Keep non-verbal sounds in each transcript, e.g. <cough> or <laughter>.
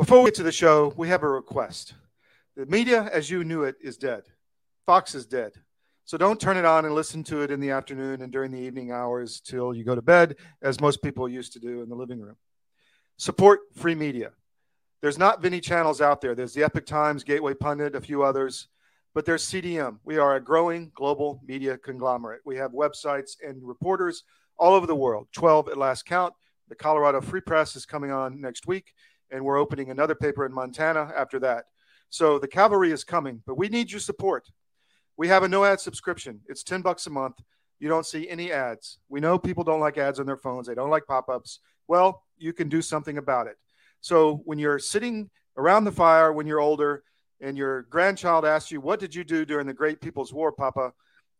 Before we get to the show, we have a request. The media, as you knew it, is dead. Fox is dead. So don't turn it on and listen to it in the afternoon and during the evening hours till you go to bed, as most people used to do in the living room. Support free media. There's not many channels out there. There's the Epoch Times, Gateway Pundit, a few others, but there's CDM. We are a growing global media conglomerate. We have websites and reporters all over the world, 12 at last count. The Colorado Free Press is coming on next week, and we're opening another paper in Montana after that. So the cavalry is coming, but we need your support. We have a no ad subscription. It's 10 bucks a month. You don't see any ads. We know people don't like ads on their phones. They don't like pop-ups. Well, you can do something about it. So when you're sitting around the fire when you're older and your grandchild asks you, What did you do during the Great People's War, Papa?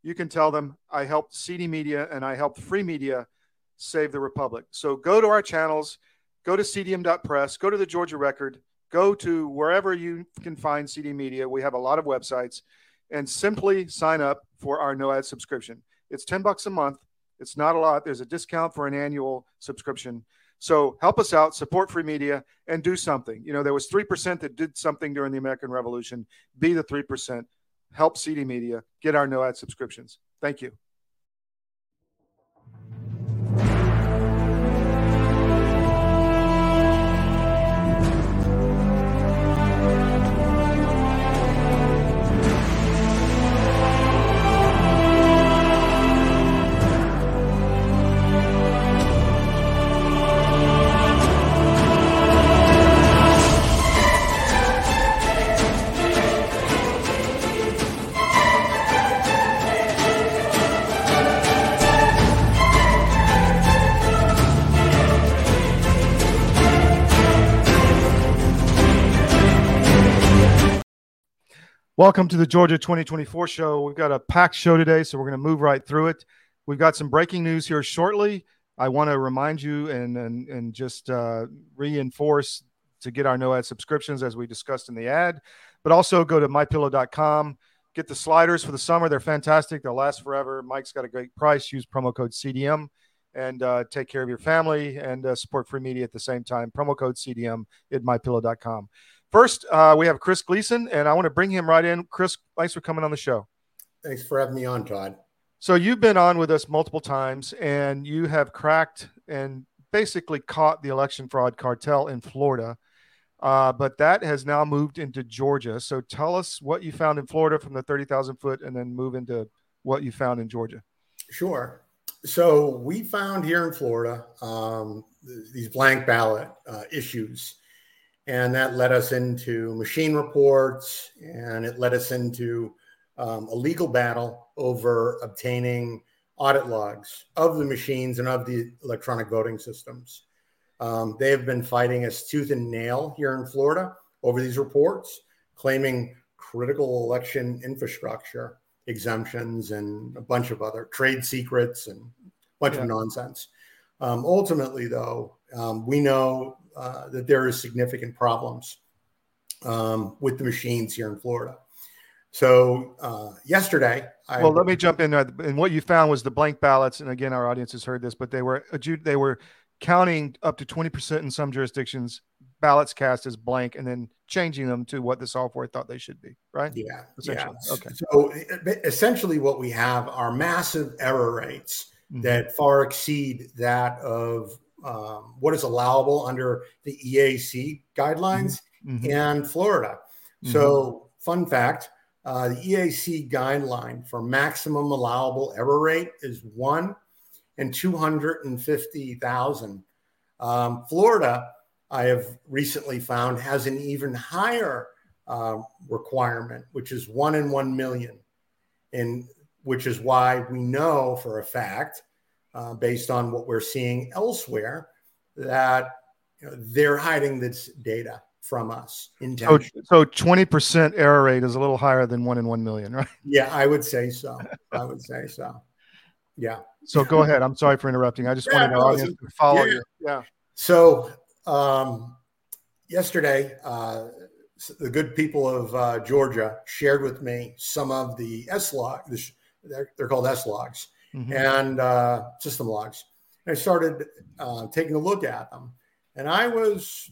You can tell them, I helped CD Media and I helped Free Media save the Republic. So go to our channels, go to cdm.press, go to the Georgia Record, go to wherever you can find CD Media. We have a lot of websites and simply sign up for our no ad subscription. It's 10 bucks a month. It's not a lot. There's a discount for an annual subscription. So help us out, support free media, and do something. You know, there was 3% that did something during the American Revolution. Be the 3%. Help CD Media get our no ad subscriptions. Thank you. Welcome to the Georgia 2024 show. We've got a packed show today, so we're going to move right through it. We've got some breaking news here shortly. I want to remind you and and, and just uh, reinforce to get our no ad subscriptions as we discussed in the ad, but also go to mypillow.com. Get the sliders for the summer. They're fantastic. They'll last forever. Mike's got a great price. Use promo code CDM and uh, take care of your family and uh, support free media at the same time. Promo code CDM at mypillow.com. First, uh, we have Chris Gleason, and I want to bring him right in. Chris, thanks for coming on the show. Thanks for having me on, Todd. So you've been on with us multiple times, and you have cracked and basically caught the election fraud cartel in Florida. Uh, but that has now moved into Georgia. So tell us what you found in Florida from the 30,000 foot and then move into what you found in Georgia. Sure. So we found here in Florida um, these blank ballot uh, issues and that led us into machine reports and it led us into um, a legal battle over obtaining audit logs of the machines and of the electronic voting systems. Um, they have been fighting us tooth and nail here in Florida over these reports, claiming critical election infrastructure exemptions and a bunch of other trade secrets and a bunch yeah. of nonsense. Um, ultimately, though, um, we know uh, that there is significant problems um, with the machines here in Florida. So uh, yesterday, I, well, let me jump in there. And what you found was the blank ballots. And again, our audience has heard this, but they were they were counting up to twenty percent in some jurisdictions ballots cast as blank, and then changing them to what the software thought they should be. Right? Yeah. Essentially. Yeah. Okay. So essentially, what we have are massive error rates mm-hmm. that far exceed that of um, what is allowable under the EAC guidelines mm-hmm. and Florida. Mm-hmm. So, fun fact uh, the EAC guideline for maximum allowable error rate is one in 250,000. Um, Florida, I have recently found, has an even higher uh, requirement, which is one in 1 million. And which is why we know for a fact uh, based on what we're seeing elsewhere, that you know, they're hiding this data from us. So, so 20% error rate is a little higher than one in 1 million, right? Yeah, I would say so. <laughs> I would say so. Yeah. So go ahead. I'm sorry for interrupting. I just yeah, wanted our audience to follow yeah. you. Yeah. So um, yesterday, uh, the good people of uh, Georgia shared with me some of the S log. They're, they're called S logs mm-hmm. and uh, system logs. And I started uh, taking a look at them, and I was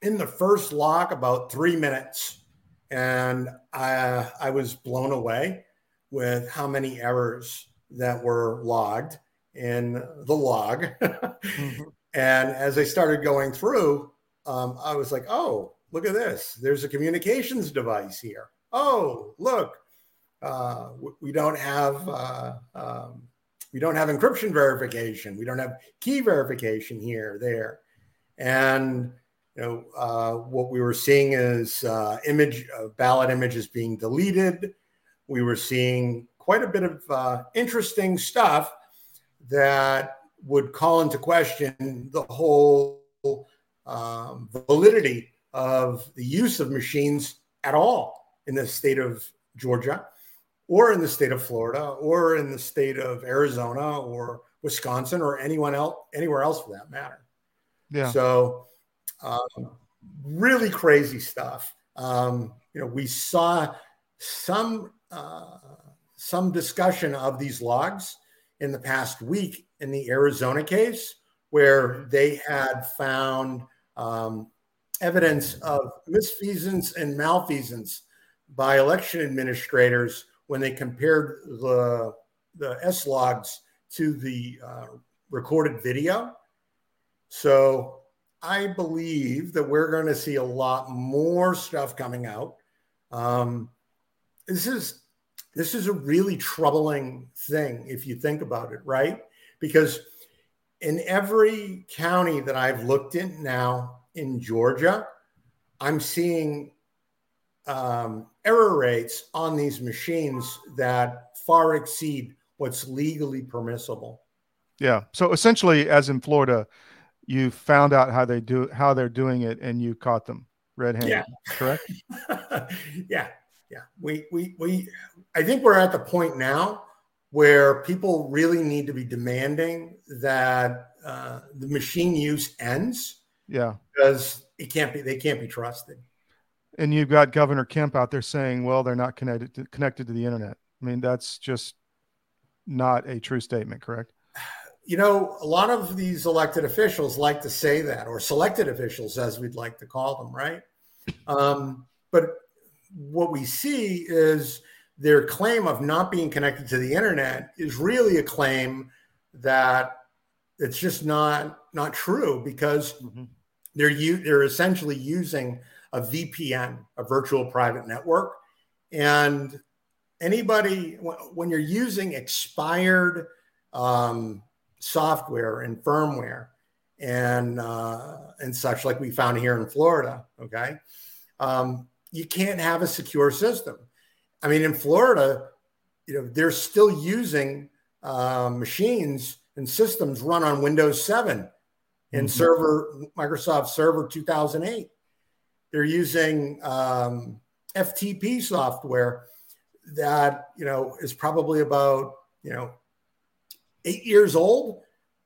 in the first log about three minutes, and I I was blown away with how many errors that were logged in the log. <laughs> mm-hmm. And as I started going through, um, I was like, oh, look at this. There's a communications device here. Oh, look, uh, we don't have uh, um, we don't have encryption verification. We don't have key verification here, there, and you know uh, what we were seeing is uh, image uh, ballot images being deleted. We were seeing quite a bit of interesting stuff that would call into question the whole um, validity of the use of machines at all in the state of Georgia or in the state of Florida or in the state of Arizona or Wisconsin or anyone else anywhere else for that matter. Yeah. So um, really crazy stuff. Um, you know, we saw some uh, some discussion of these logs in the past week in the Arizona case, where they had found um, evidence of misfeasance and malfeasance by election administrators when they compared the the S logs to the uh, recorded video. So I believe that we're going to see a lot more stuff coming out. Um, this is this is a really troubling thing if you think about it, right? Because in every county that I've looked in now in Georgia, I'm seeing um, error rates on these machines that far exceed what's legally permissible. Yeah. So essentially, as in Florida, you found out how they do how they're doing it, and you caught them red-handed. Yeah. Correct. <laughs> yeah. Yeah. We we we. I think we're at the point now where people really need to be demanding that uh, the machine use ends. Yeah. Because it can't be. They can't be trusted. And you've got Governor Kemp out there saying, "Well, they're not connected to, connected to the internet." I mean, that's just not a true statement, correct? you know, a lot of these elected officials like to say that, or selected officials, as we'd like to call them, right? Um, but what we see is their claim of not being connected to the internet is really a claim that it's just not not true because mm-hmm. they're u- they're essentially using a VPN, a virtual private network, and anybody when you're using expired um, software and firmware and uh, and such like we found here in Florida. Okay, um, you can't have a secure system. I mean, in Florida, you know, they're still using uh, machines and systems run on Windows 7 and mm-hmm. server Microsoft Server 2008. They're using um, FTP software that you know is probably about you know eight years old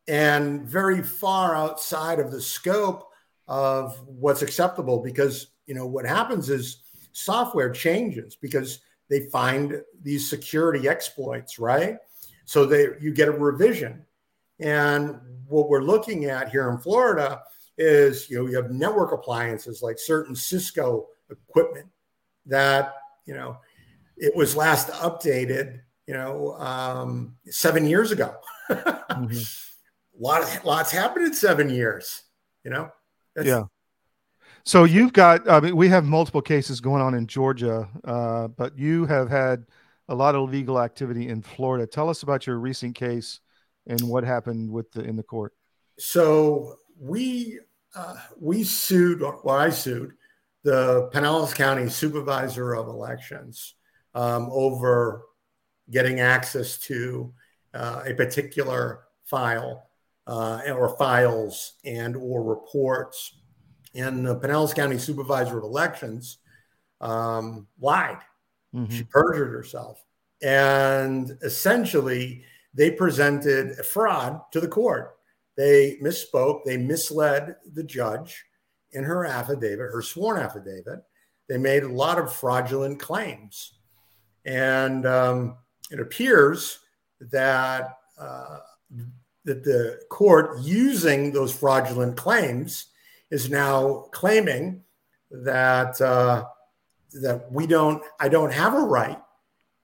and very far outside of the scope of what's acceptable because you know what happens is software changes because they find these security exploits right? So they you get a revision. And what we're looking at here in florida is you know you have network appliances like certain cisco equipment that you know it was last updated you know, um, seven years ago. mm-hmm. A <laughs> lot of lots happened in seven years. You know. That's, yeah. So you've got. I mean, we have multiple cases going on in Georgia, uh, but you have had a lot of legal activity in Florida. Tell us about your recent case and what happened with the in the court. So we uh, we sued. Well, I sued the Pinellas County Supervisor of Elections um, over getting access to uh, a particular file uh, or files and or reports. And the Pinellas County Supervisor of Elections um, lied. Mm-hmm. She perjured herself. And essentially, they presented a fraud to the court. They misspoke, they misled the judge in her affidavit, her sworn affidavit. They made a lot of fraudulent claims. And um, it appears that uh, that the court, using those fraudulent claims, is now claiming that uh, that we don't, I don't have a right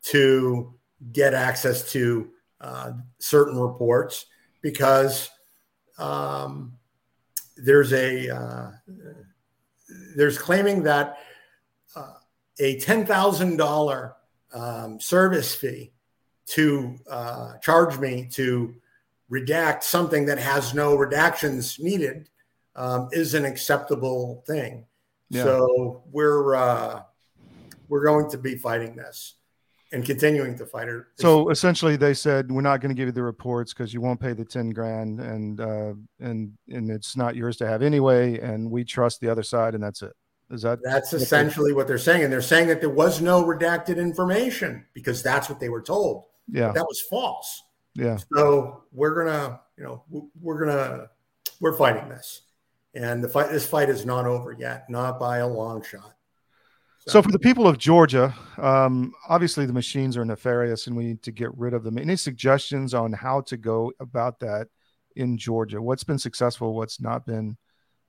to get access to uh, certain reports because um, there's a uh, there's claiming that uh, a ten thousand dollar um, service fee to uh, charge me to redact something that has no redactions needed um, is an acceptable thing. Yeah. So we're uh, we're going to be fighting this and continuing to fight her. So essentially, they said we're not going to give you the reports because you won't pay the ten grand, and uh, and and it's not yours to have anyway, and we trust the other side, and that's it. Is that that's essentially what they're saying, and they're saying that there was no redacted information because that's what they were told. Yeah, but that was false. Yeah. So we're gonna, you know, we're gonna we're fighting this, and the fight. This fight is not over yet, not by a long shot. So, for the people of Georgia, um, obviously the machines are nefarious and we need to get rid of them. Any suggestions on how to go about that in Georgia? What's been successful? What's not been?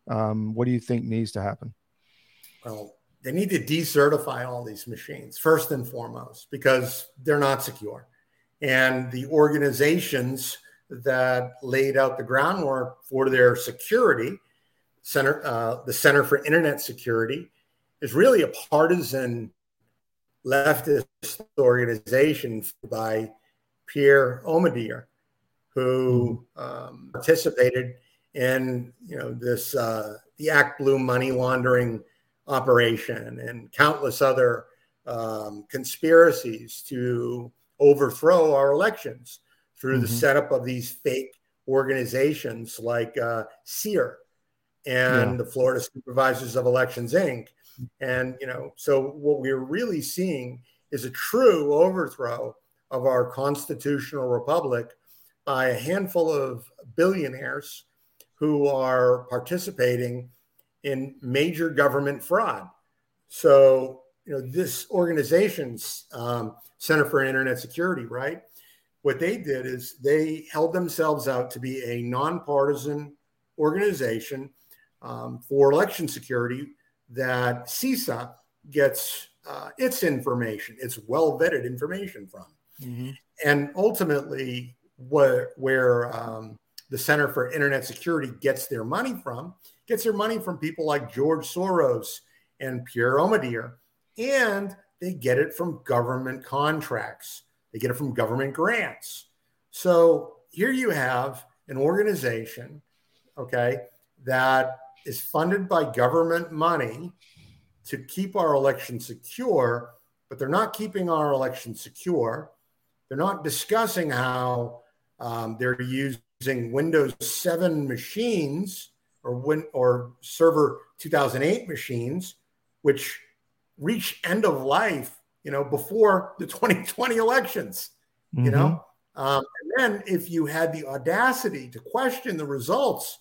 Um, what do you think needs to happen? Well, they need to decertify all these machines first and foremost because they're not secure. And the organizations that laid out the groundwork for their security, center, uh, the Center for Internet Security, is really a partisan leftist organization by Pierre Omidyar, who um, participated in you know this uh, the Act Blue money laundering operation and countless other um, conspiracies to overthrow our elections through mm-hmm. the setup of these fake organizations like uh, CEIR and yeah. the Florida Supervisors of Elections Inc. And, you know, so what we're really seeing is a true overthrow of our constitutional republic by a handful of billionaires who are participating in major government fraud. So, you know, this organization's um, Center for Internet Security, right? What they did is they held themselves out to be a nonpartisan organization um, for election security that CISA gets uh, its information, its well vetted information from. Mm-hmm. And ultimately, where, where um, the Center for Internet Security gets their money from, gets their money from people like George Soros and Pierre Omidyar, and they get it from government contracts. They get it from government grants. So here you have an organization, okay, that is funded by government money to keep our election secure, but they're not keeping our election secure. They're not discussing how um, they're using Windows 7 machines or win, or Server 2008 machines, which reach end of life, you know, before the <laughs> 2020 elections. Mm-hmm. You know, um, and then if you had the audacity to question the results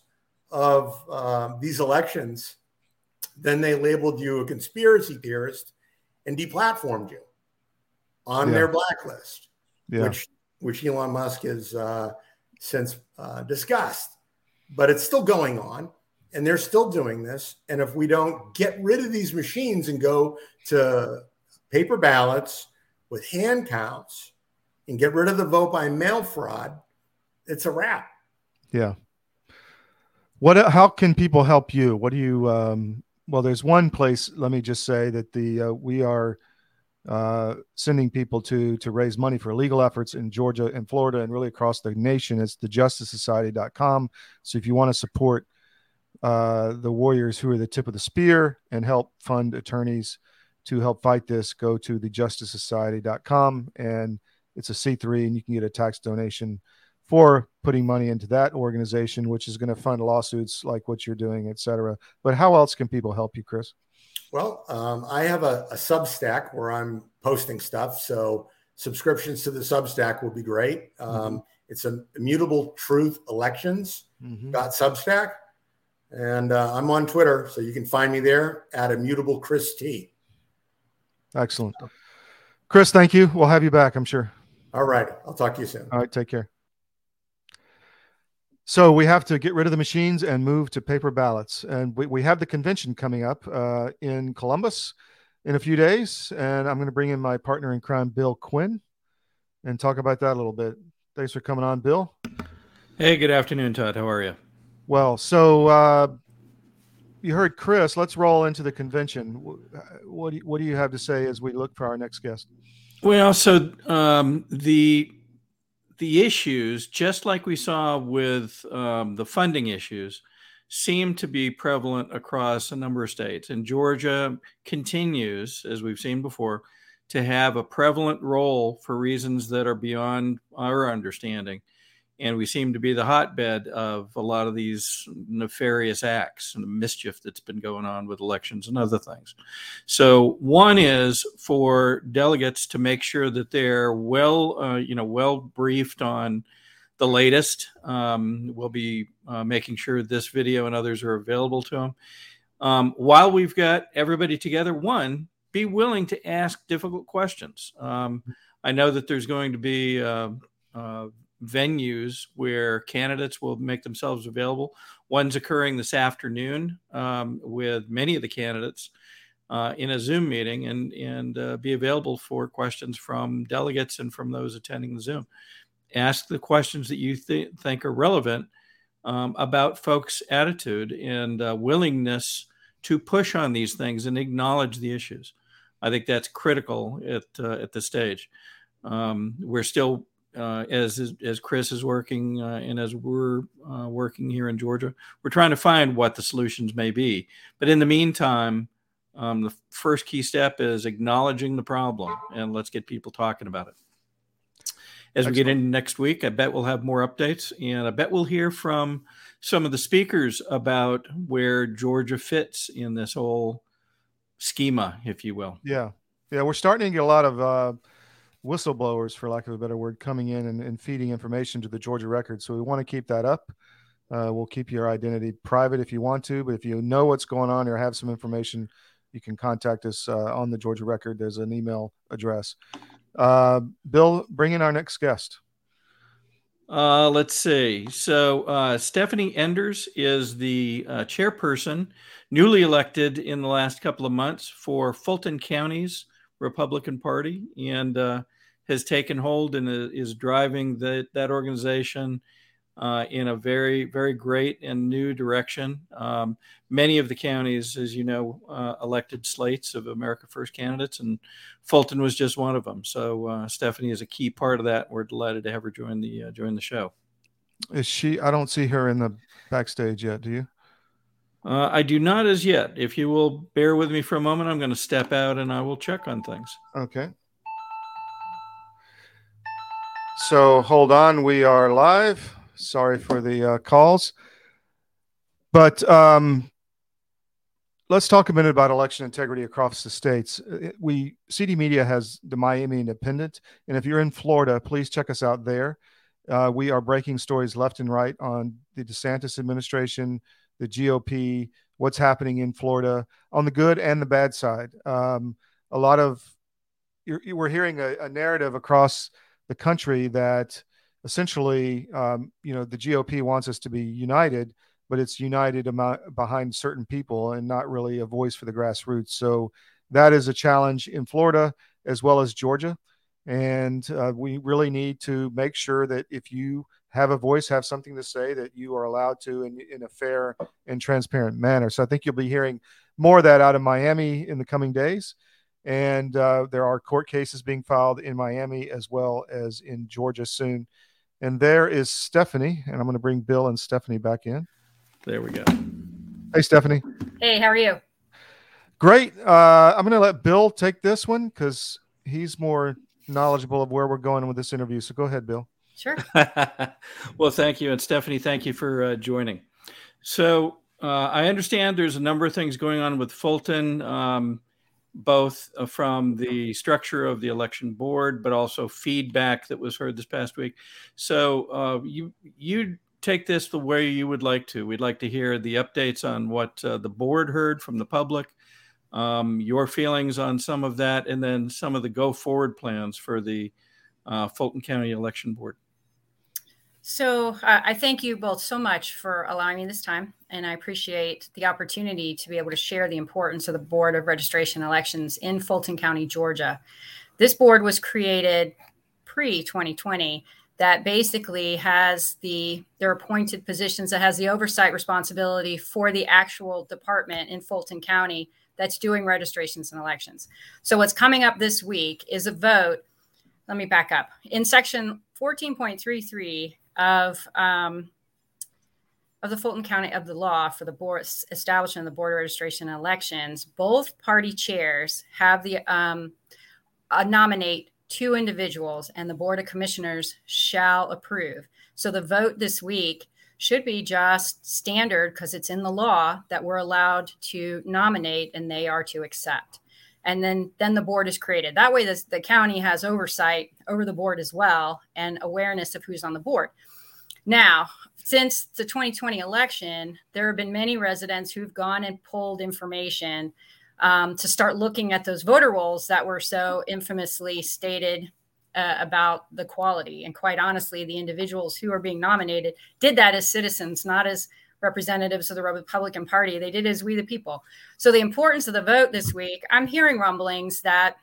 of uh, these elections, then they labeled you a conspiracy theorist and deplatformed you on yeah. their blacklist, yeah. which which Elon Musk has uh, since uh, discussed. But it's still going on, and they're still doing this. And if we don't get rid of these machines and go to paper ballots with hand counts and get rid of the vote by mail fraud, it's a wrap. Yeah. What? How can people help you? What do you? Um, well, there's one place. Let me just say that the uh, we are uh, sending people to to raise money for legal efforts in Georgia and Florida and really across the nation. It's thejusticesociety.com. So if you want to support uh, the warriors who are the tip of the spear and help fund attorneys to help fight this, go to thejusticesociety.com and it's a C3 and you can get a tax donation for putting money into that organization, which is going to fund lawsuits like what you're doing, et cetera. But how else can people help you, Chris? Well, um, I have a, a Substack where I'm posting stuff. So subscriptions to the Substack will be great. Um, mm-hmm. It's an immutable truth elections mm-hmm. Substack. And uh, I'm on Twitter, so you can find me there at immutable Chris T. Excellent. Chris, thank you. We'll have you back, I'm sure. All right. I'll talk to you soon. All right. Take care. So we have to get rid of the machines and move to paper ballots. And we, we have the convention coming up uh, in Columbus in a few days. And I'm going to bring in my partner in crime, Bill Quinn, and talk about that a little bit. Thanks for coming on, Bill. Hey, good afternoon, Todd. How are you? Well, so uh, you heard Chris. Let's roll into the convention. What do you, what do you have to say as we look for our next guest? Well, so um, the the issues, just like we saw with um, the funding issues, seem to be prevalent across a number of states. And Georgia continues, as we've seen before, to have a prevalent role for reasons that are beyond our understanding and we seem to be the hotbed of a lot of these nefarious acts and the mischief that's been going on with elections and other things. So one is for delegates to make sure that they're well, uh, you know, well briefed on the latest. Um, we'll be uh, making sure this video and others are available to them. Um, while we've got everybody together, one, be willing to ask difficult questions. Um, I know that there's going to be uh, uh, venues where candidates will make themselves available. One's occurring this afternoon um, with many of the candidates uh, in a Zoom meeting and, and uh, be available for questions from delegates and from those attending the Zoom. Ask the questions that you th- think are relevant um, about folks' attitude and uh, willingness to push on these things and acknowledge the issues. I think that's critical at, uh, at this stage. Um, we're still uh, as as Chris is working uh, and as we're uh, working here in Georgia, we're trying to find what the solutions may be. But in the meantime, um, the first key step is acknowledging the problem and let's get people talking about it. As Excellent. we get into next week, I bet we'll have more updates and I bet we'll hear from some of the speakers about where Georgia fits in this whole schema, if you will. Yeah. Yeah. We're starting to get a lot of uh, whistleblowers, for lack of a better word, coming in and, and feeding information to the Georgia record. So we want to keep that up. Uh, we'll keep your identity private if you want to, but if you know what's going on or have some information, you can contact us uh, on the Georgia record. There's an email address. Uh, Bill, bring in our next guest. Uh, let's see. So, uh, Stephanie Enders is the uh, chairperson, newly elected in the last couple of months for Fulton County's Republican Party. And uh, has taken hold and is driving the, that organization uh, in a very, very great and new direction. Um, many of the counties, as you know, uh, elected slates of America First candidates, and Fulton was just one of them. So uh, Stephanie is a key part of that. We're delighted to have her join the uh, join the show. Is she? I don't see her in the backstage yet. Do you? Uh, I do not as yet. If you will bear with me for a moment, I'm going to step out and I will check on things. Okay. So hold on, we are live. Sorry for the uh, calls, but um, let's talk a minute about election integrity across the states. Uh, we CD Media has the Miami Independent, and if you're in Florida, please check us out there. Uh, we are breaking stories left and right on the DeSantis administration, the GOP, what's happening in Florida on the good and the bad side. Um, a lot of you we're hearing a, a narrative across the country that essentially, um, you know, the GOP wants us to be united, but it's united behind certain people and not really a voice for the grassroots. So that is a challenge in Florida as well as Georgia. And uh, we really need to make sure that if you have a voice, have something to say, that you are allowed to in, in a fair and transparent manner. So I think you'll be hearing more of that out of Miami in the coming days. And uh, there are court cases being filed in Miami as well as in Georgia soon. And there is Stephanie, and I'm going to bring Bill and Stephanie back in. There we go. Hey, Stephanie. Hey, how are you? Great. Uh, I'm going to let Bill take this one because he's more knowledgeable of where we're going with this interview. So go ahead, Bill. Sure. <laughs> well, thank you. And Stephanie, thank you for uh, joining. So uh, I understand there's a number of things going on with Fulton. Um, both uh, from the structure of the election board, but also feedback that was heard this past week. So uh, you you take this the way you would like to. We'd like to hear the updates on what uh, the board heard from the public, um, your feelings on some of that, and then some of the go forward plans for the uh, Fulton County Election Board. So uh, I thank you both so much for allowing me this time, and I appreciate the opportunity to be able to share the importance of the Board of Registration Elections in Fulton County, Georgia. This board was created pre 2020 that basically has the their appointed positions that has the oversight responsibility for the actual department in Fulton County that's doing registrations and elections. So what's coming up this week is a vote. Let me back up. In section 14.33 of um, of the Fulton County of the law for the board establishment of the board of registration and elections, both party chairs have the um, uh, nominate two individuals, and the board of commissioners shall approve. So the vote this week should be just standard because it's in the law that we're allowed to nominate and they are to accept. And then then the board is created. That way this, the county has oversight over the board as well and awareness of who's on the board. Now, since the 2020 election, there have been many residents who've gone and pulled information um, to start looking at those voter rolls that were so infamously stated uh, about the quality. And quite honestly, the individuals who are being nominated did that as citizens, not as representatives of the Republican Party. They did as we the people. So the importance of the vote this week, I'm hearing rumblings that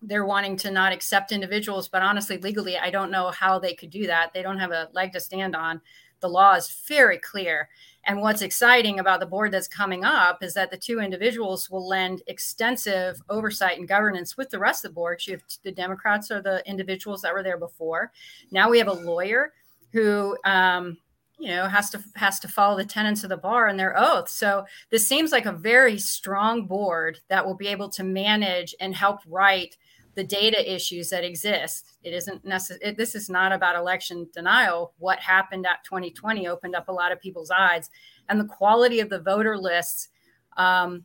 they're wanting to not accept individuals, but honestly, legally, I don't know how they could do that. They don't have a leg to stand on. The law is very clear. And what's exciting about the board that's coming up is that the two individuals will lend extensive oversight and governance with the rest of the board. The Democrats are the individuals that were there before. Now we have a lawyer who, um, you know, has to has to follow the tenets of the bar and their oath. So this seems like a very strong board that will be able to manage and help write the data issues that exist. It isn't necessary. This is not about election denial. What happened at 2020 opened up a lot of people's eyes, and the quality of the voter lists um,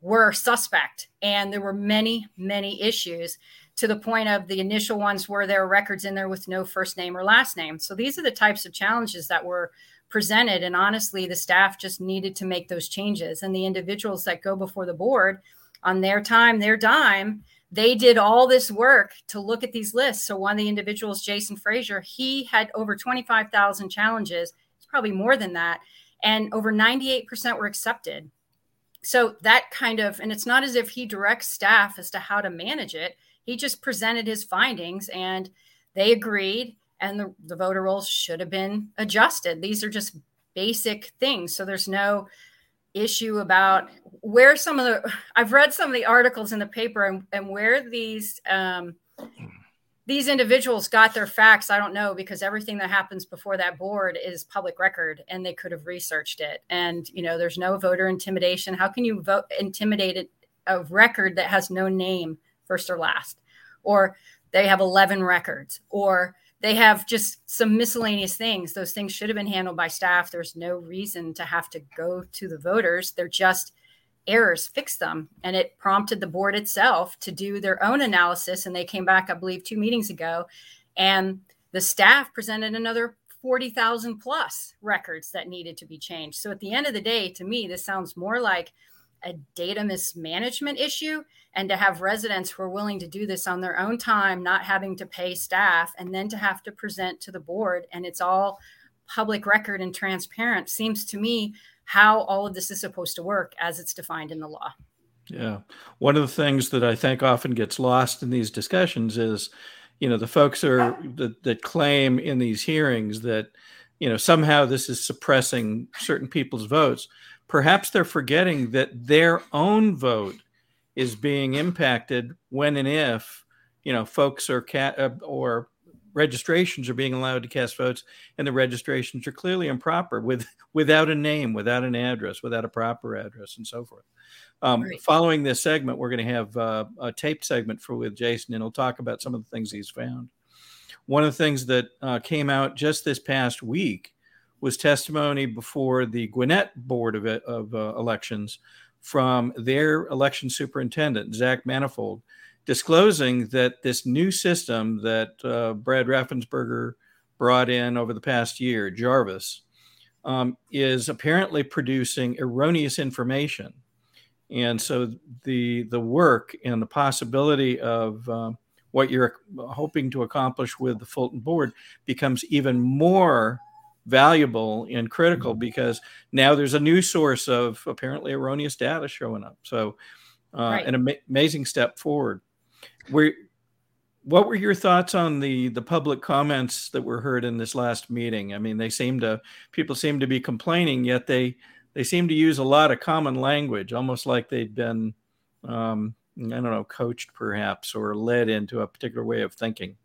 were suspect. And there were many, many issues to the point of the initial ones where there are records in there with no first name or last name. So these are the types of challenges that were presented. And honestly, the staff just needed to make those changes. And the individuals that go before the board on their time, their dime, they did all this work to look at these lists. So one of the individuals, Jason Frazier, he had over 25,000 challenges. It's probably more than that. And over 98% were accepted. So that kind of, and it's not as if he directs staff as to how to manage it. He just presented his findings and they agreed and the, the voter rolls should have been adjusted. These are just basic things. So there's no issue about where some of the I've read some of the articles in the paper and, and where these um, these individuals got their facts. I don't know because everything that happens before that board is public record and they could have researched it. And you know, there's no voter intimidation. How can you vote intimidate a record that has no name first or last, or they have 11 records, or they have just some miscellaneous things. Those things should have been handled by staff. There's no reason to have to go to the voters. They're just errors, fix them. And it prompted the board itself to do their own analysis. And they came back, I believe, two meetings ago. And the staff presented another 40,000 plus records that needed to be changed. So at the end of the day, to me, this sounds more like a data mismanagement issue and to have residents who are willing to do this on their own time, not having to pay staff, and then to have to present to the board, and it's all public record and transparent, seems to me how all of this is supposed to work as it's defined in the law. Yeah. One of the things that I think often gets lost in these discussions is, you know, the folks are that, that claim in these hearings that, you know, somehow this is suppressing certain people's votes. Perhaps they're forgetting that their own vote is being impacted when and if you know folks are cat uh, or registrations are being allowed to cast votes and the registrations are clearly improper with without a name without an address without a proper address and so forth um, right. following this segment we're going to have uh, a taped segment for with jason and he'll talk about some of the things he's found one of the things that uh, came out just this past week was testimony before the gwinnett board of, of uh, elections from their election superintendent, Zach Manifold, disclosing that this new system that uh, Brad Raffensperger brought in over the past year, GARViS, um, is apparently producing erroneous information. And so the the work and the possibility of uh, what you're hoping to accomplish with the Fulton board becomes even more valuable and critical mm-hmm. because now there's a new source of apparently erroneous data showing up. So, uh, right. an am- amazing step forward. We what were your thoughts on the the public comments that were heard in this last meeting? I mean, they seem to people seem to be complaining, yet they they seem to use a lot of common language, almost like they'd been um, I don't know, coached perhaps or led into a particular way of thinking.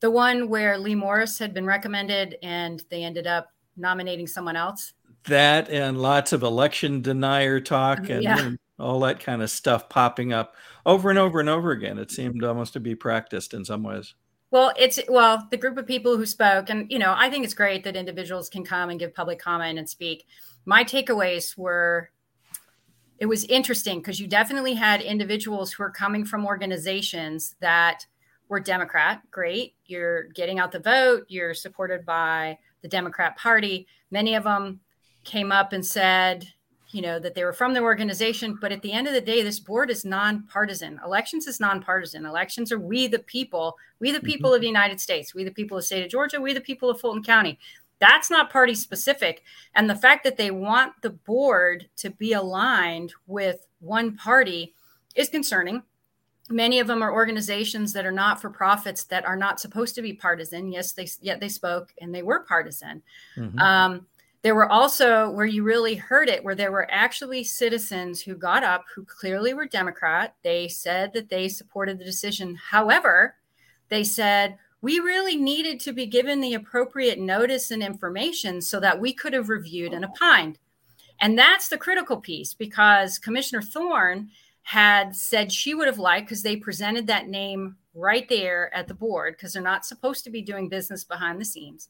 The one where Lee Morris had been recommended and they ended up nominating someone else. That and lots of election denier talk and, yeah. all that kind of stuff popping up over and over and over again. It seemed almost to be practiced in some ways. Well, it's well, the group of people who spoke, and you know, I think it's great that individuals can come and give public comment and speak. My takeaways were it was interesting because you definitely had individuals who are coming from organizations that were Democrat. Great. You're getting out the vote. You're supported by the Democrat Party. Many of them came up and said, you know, that they were from the organization. But at the end of the day, this board is nonpartisan. Elections is nonpartisan. Elections are we the people, we the people mm-hmm. of the United States, we the people of the state of Georgia, we the people of Fulton County. That's not party specific. And the fact that they want the board to be aligned with one party is concerning. Many of them are organizations that are not for profits that are not supposed to be partisan. Yes, they yet they spoke and they were partisan. Mm-hmm. Um, there were also where you really heard it, where there were actually citizens who got up who clearly were Democrat. They said that they supported the decision. However, they said, we really needed to be given the appropriate notice and information so that we could have reviewed and opined. And that's the critical piece because Commissioner Thorne had said she would have liked because they presented that name right there at the board because they're not supposed to be doing business behind the scenes.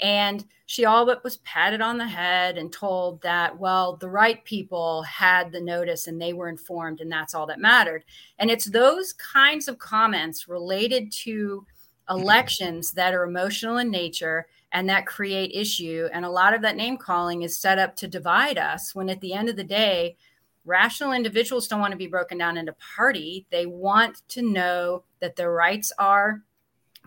And she all but was patted on the head and told that, well, the right people had the notice and they were informed, and that's all that mattered. And it's those kinds of comments related to elections that are emotional in nature and that create issue. And a lot of that name calling is set up to divide us when at the end of the day, rational individuals don't want to be broken down into party. They want to know that their rights are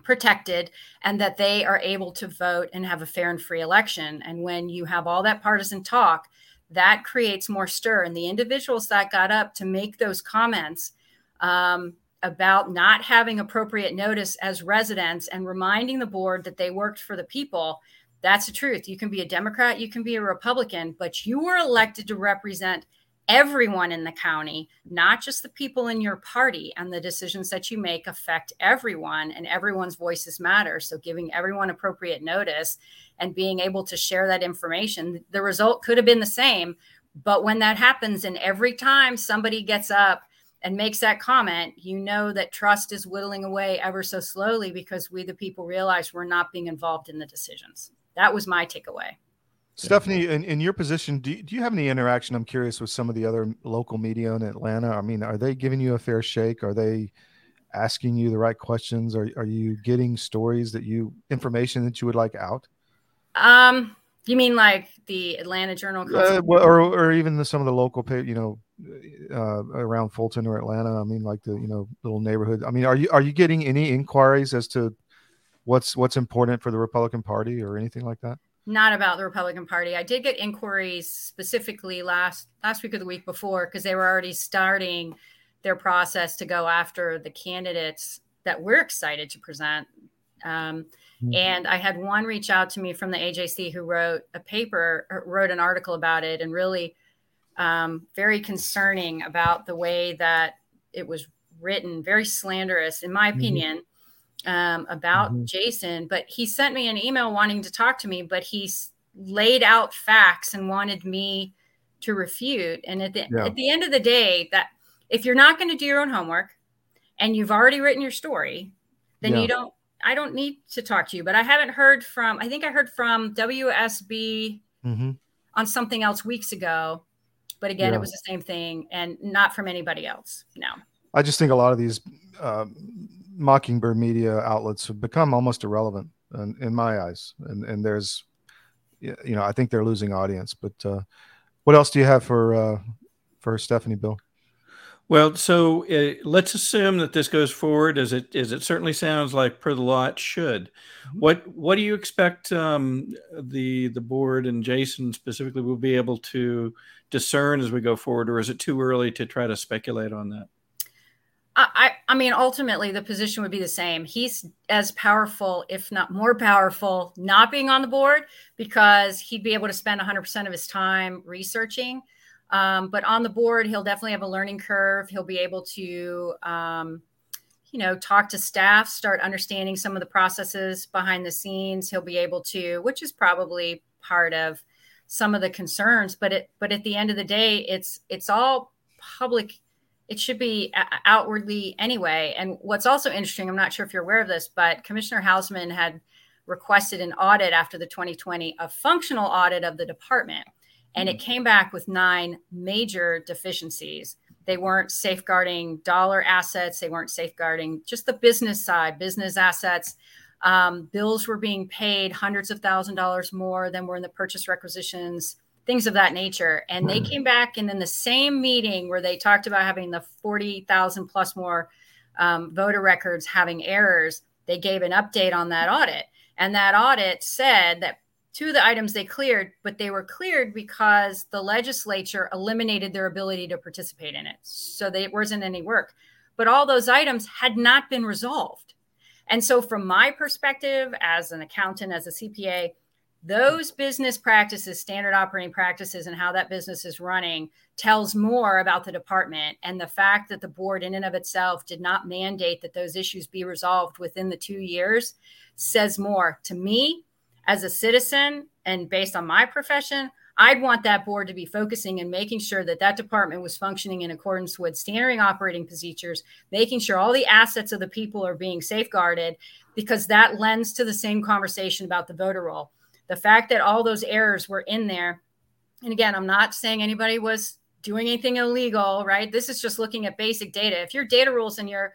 protected and that they are able to vote and have a fair and free election. And when you have all that partisan talk, that creates more stir. And the individuals that got up to make those comments um, about not having appropriate notice as residents and reminding the board that they worked for the people. That's the truth. You can be a Democrat, you can be a Republican, but you were elected to represent everyone in the county, not just the people in your party. And the decisions that you make affect everyone, and everyone's voices matter. So, giving everyone appropriate notice and being able to share that information, the result could have been the same. But when that happens, and every time somebody gets up and makes that comment, you know that trust is whittling away ever so slowly because we, the people, realize we're not being involved in the decisions. That was my takeaway. Stephanie, in, in your position, do, do you have any interaction? I'm curious with some of the other local media in Atlanta. I mean, are they giving you a fair shake? Are they asking you the right questions? Are, are you getting stories that you, information that you would like out? Um, you mean like the Atlanta Journal? Uh, or, or even the, some of the local, you know, uh, around Fulton or Atlanta? I mean, like the you know little neighborhood. I mean, are you are you getting any inquiries as to what's what's important for the Republican Party or anything like that? Not about the Republican Party. I did get inquiries specifically last last week or the week before because they were already starting their process to go after the candidates that we're excited to present. Um, mm-hmm. And I had one reach out to me from the AJC who wrote a paper, wrote an article about it, and really um, very concerning about the way that it was written, very slanderous, in my mm-hmm. Um, about mm-hmm. Jason. But he sent me an email wanting to talk to me, but he laid out facts and wanted me to refute. And at the, yeah. at the end of the day, that if you're not going to do your own homework and you've already written your story, then yeah. you don't. I don't need to talk to you. But I haven't heard from. I think I heard from WSB mm-hmm. on something else weeks ago but again, yeah. it was the same thing and not from anybody else. No. I just think a lot of these uh, Mockingbird media outlets have become almost irrelevant in, in, my eyes. And, and there's, you know, I think they're losing audience. But uh, what else do you have for uh, for Stephanie, Bill? Well, so uh, let's assume that this goes forward as it as it certainly sounds like per the law it should. Mm-hmm. What what do you expect um, the the board and Jason specifically will be able to discern as we go forward, or is it too early to try to speculate on that? I, I mean, ultimately, the position would be the same. He's as powerful, if not more powerful, not being on the board because he'd be able to spend 100% of his time researching. Um, but on the board, he'll definitely have a learning curve. He'll be able to, um, you know, talk to staff, start understanding some of the processes behind the scenes. He'll be able to, which is probably part of some of the concerns. But it, but at the end of the day, it's it's all public. It should be uh, uh, outwardly anyway. And what's also interesting, I'm not sure if you're aware of this, but Commissioner Hausmann had requested an audit after the 2020, a functional audit of the department and it hmm. came back with nine major deficiencies. They weren't safeguarding dollar assets, they weren't safeguarding just the business side, business assets. Um, bills were being paid hundreds of thousand dollars more than were in the purchase requisitions, things of that nature. And they came back, and in the same meeting where they talked about having the 40,000 plus more um, voter records having errors, they gave an update on that audit. And that audit said that two of the items they cleared, but they were cleared because the legislature eliminated their ability to participate in it. So there wasn't any work. But all those items had not been resolved. And so, from my perspective as an accountant, as a CPA, those business practices, standard operating practices, and how that business is running tells more about the department. And the fact that the board, in and of itself, did not mandate that those issues be resolved within the two years says more to me as a citizen and based on my profession, I'd want that board to be focusing and making sure that that department was functioning in accordance with standard operating procedures, making sure all the assets of the people are being safeguarded, because that lends to the same conversation about the voter roll. The fact that all those errors were in there, and again, I'm not saying anybody was doing anything illegal, right? This is just looking at basic data. If your data rules and your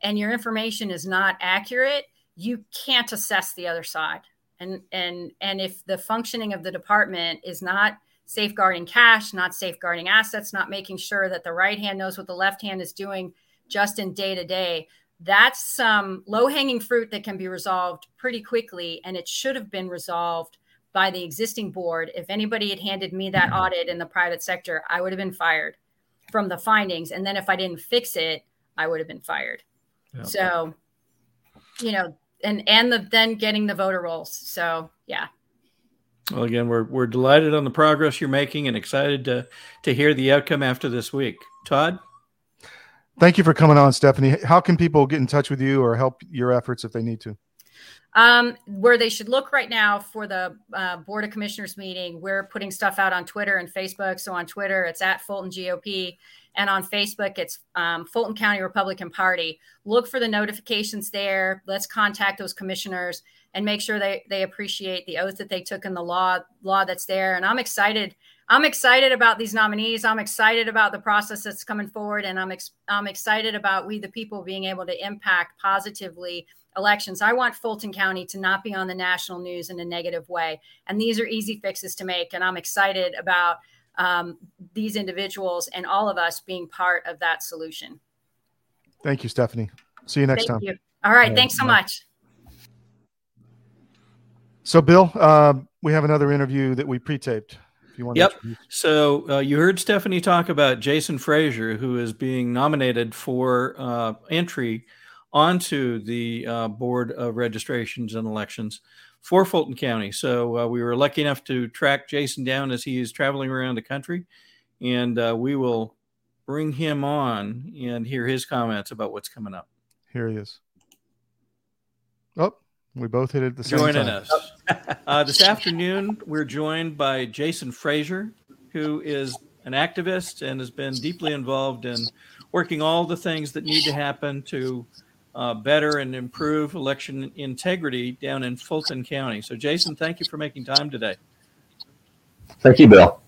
and your information is not accurate, you can't assess the other side and and and if the functioning of the department is not safeguarding cash not safeguarding assets not making sure that the right hand knows what the left hand is doing just in day to day that's some low hanging fruit that can be resolved pretty quickly and it should have been resolved by the existing board if anybody had handed me that mm-hmm. audit in the private sector i would have been fired from the findings and then if i didn't fix it i would have been fired yeah. so you know and and the then getting the voter rolls. So yeah. Well, again, we're we're delighted on the progress you're making and excited to to hear the outcome after this week. Todd. Thank you for coming on, Stephanie. How can people get in touch with you or help your efforts if they need to? Um, where they should look right now for the uh, Board of Commissioners meeting, we're putting stuff out on Twitter and Facebook. So on Twitter, it's at Fulton GOP. And on Facebook, it's um, Fulton County Republican Party. Look for the notifications there. Let's contact those commissioners and make sure they, they appreciate the oath that they took in the law law that's there. And I'm excited. I'm excited about these nominees. I'm excited about the process that's coming forward, and I'm ex- I'm excited about we the people being able to impact positively elections. I want Fulton County to not be on the national news in a negative way, and these are easy fixes to make. And I'm excited about um, these individuals and all of us being part of that solution. Thank you, Stephanie. See you next Thank time. You. All right. Thanks so much. So, Bill, uh, we have another interview that we pre-taped. If you want. Yep. so uh, you heard Stephanie talk about Jason Frazier, who is being nominated for uh, entry onto the uh, Board of Registrations and Elections for Fulton County. So uh, we were lucky enough to track Jason down as he is traveling around the country, and uh, we will bring him on and hear his comments about what's coming up. Here he is. Oh, we both hit it the same Joining time. us. Uh, this afternoon, we're joined by Jason Frazier, who is an activist and has been deeply involved in working all the things that need to happen to uh, better and improve election integrity down in Fulton County. So, Jason, thank you for making time today. Thank you, Bill.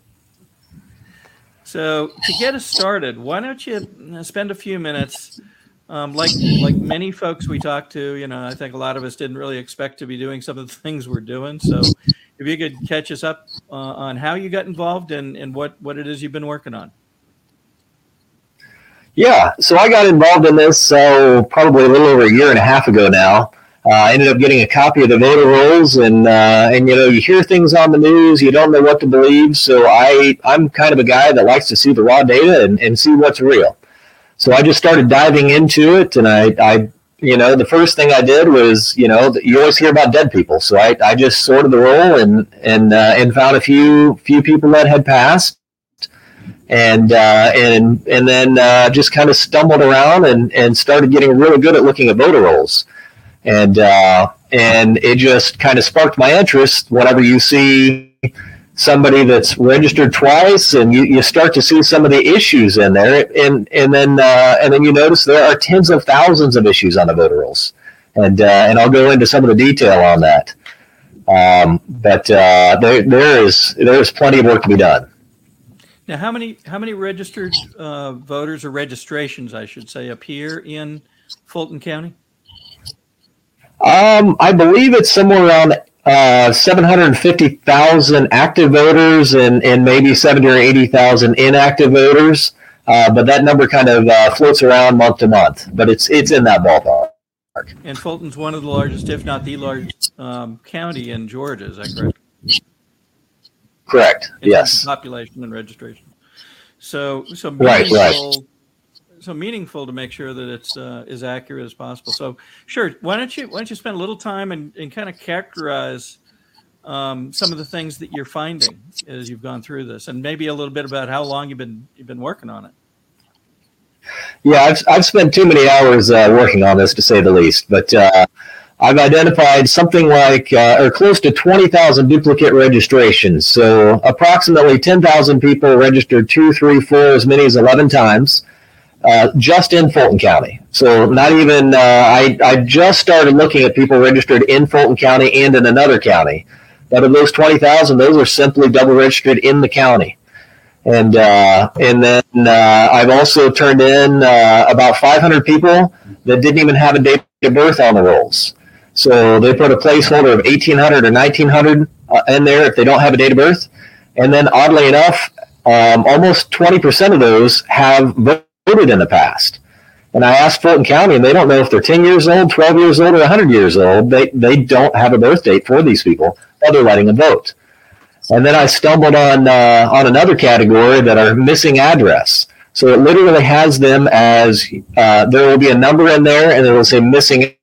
So, to get us started, why don't you spend a few minutes? Um, like like many folks we talked to, you know, I think a lot of us didn't really expect to be doing some of the <laughs> things we're doing. So, if you could catch us up uh, on how you got involved and, and what, what it is you've been working on. Yeah, so I got involved in this so probably a little over a year and a half ago now. Uh, I ended up getting a copy of the voter rolls, and uh, and you know you hear things on the news, you don't know what to believe. So I I'm kind of a guy that likes to see the raw data and, and see what's real. So I just started diving into it, and I I you know the first thing I did was you know you always hear about dead people, so I, I just sorted the roll and and uh, and found a few few people that had passed and uh, and and then uh, just kind of stumbled around and and started getting really good at looking at voter rolls, and uh, and it just kind of sparked my interest. Whenever you see somebody that's registered twice, and you, you start to see some of the issues in there, and and then uh, and then you notice there are tens of thousands of issues on the voter rolls, and uh, and I'll go into some of the detail on that. Um, but uh, there there is there is plenty of work to be done. Now, how many how many registered uh, voters or registrations, I should say, appear in Fulton County? Um, I believe it's somewhere around uh, 750,000 active voters and, and maybe 70 or 80,000 inactive voters. Uh, but that number kind of uh, floats around month to month, but it's it's in that ballpark. And Fulton's one of the largest, if not the largest, um, county in Georgia. Is that correct? Correct. yes. Population and registration. So, so right, right. So meaningful to make sure that it's uh, as accurate as possible. So, sure. Why don't you why don't you spend a little time and, and kind of characterize um, some of the things that you're finding as you've gone through this, and maybe a little bit about how long you've been you've been working on it. Yeah, I've I've spent too many hours uh, working on this to say the least, but. Uh, I've identified something like uh, or close to 20,000 duplicate registrations. So approximately 10,000 people registered two, three, four, as many as 11 times. Uh, just in Fulton County. So not even uh, I, I just started looking at people registered in Fulton County and in another county. But of those 20,000, those are simply double registered in the county. And uh, and then uh, I've also turned in uh, about 500 people that didn't even have a date of birth on the rolls. So they put a placeholder of 1800 or 1900 uh, in there if they don't have a date of birth. And then oddly enough, um, almost 20% of those have voted in the past. And I asked Fulton County, and they don't know if they're 10 years old, 12 years old, or 100 years old. They, they don't have a birth date for these people, but they're letting them vote. And then I stumbled on, uh, on another category that are missing address. So it literally has them as uh, there will be a number in there, and it will say missing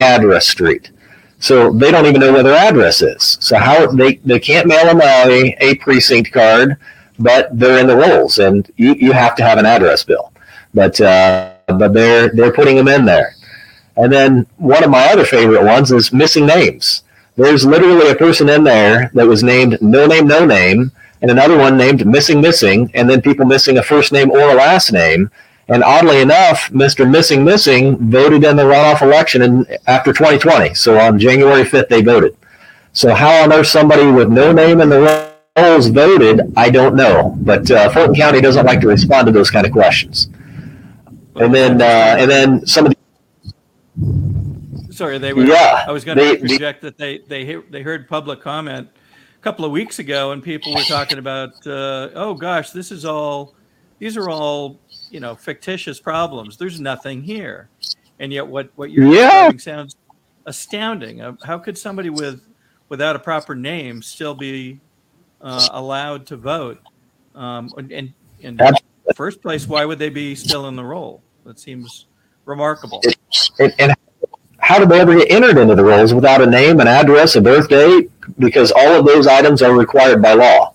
address street. So they don't even know where their address is. So how they, they can't mail them a, a precinct card, but they're in the rolls and you, you have to have an address bill. But uh, but they're they're putting them in there. And then one of my other favorite ones is missing names. There's literally a person in there that was named no name, no name, and another one named missing, missing, and then people missing a first name or a last name. And oddly enough, Mr. Missing Missing voted in the runoff election in, after 2020. So on January 5th, they voted. So how on earth somebody with no name in the rolls voted, I don't know. But uh, Fulton County doesn't like to respond to those kind of questions. And then, uh, and then some of the Sorry, they were. Yeah, I was going to reject that they they they heard public comment a couple of weeks ago, and people were talking about, uh, oh gosh, this is all, these are all you know fictitious problems. There's nothing here, and yet what what you're yeah. sounds astounding. Uh, how could somebody with without a proper name still be uh, allowed to vote? Um, and in the first place, why would they be still in the roll? That seems remarkable. And, and how did they ever get entered into the rolls without a name, an address, a birth date? Because all of those items are required by law.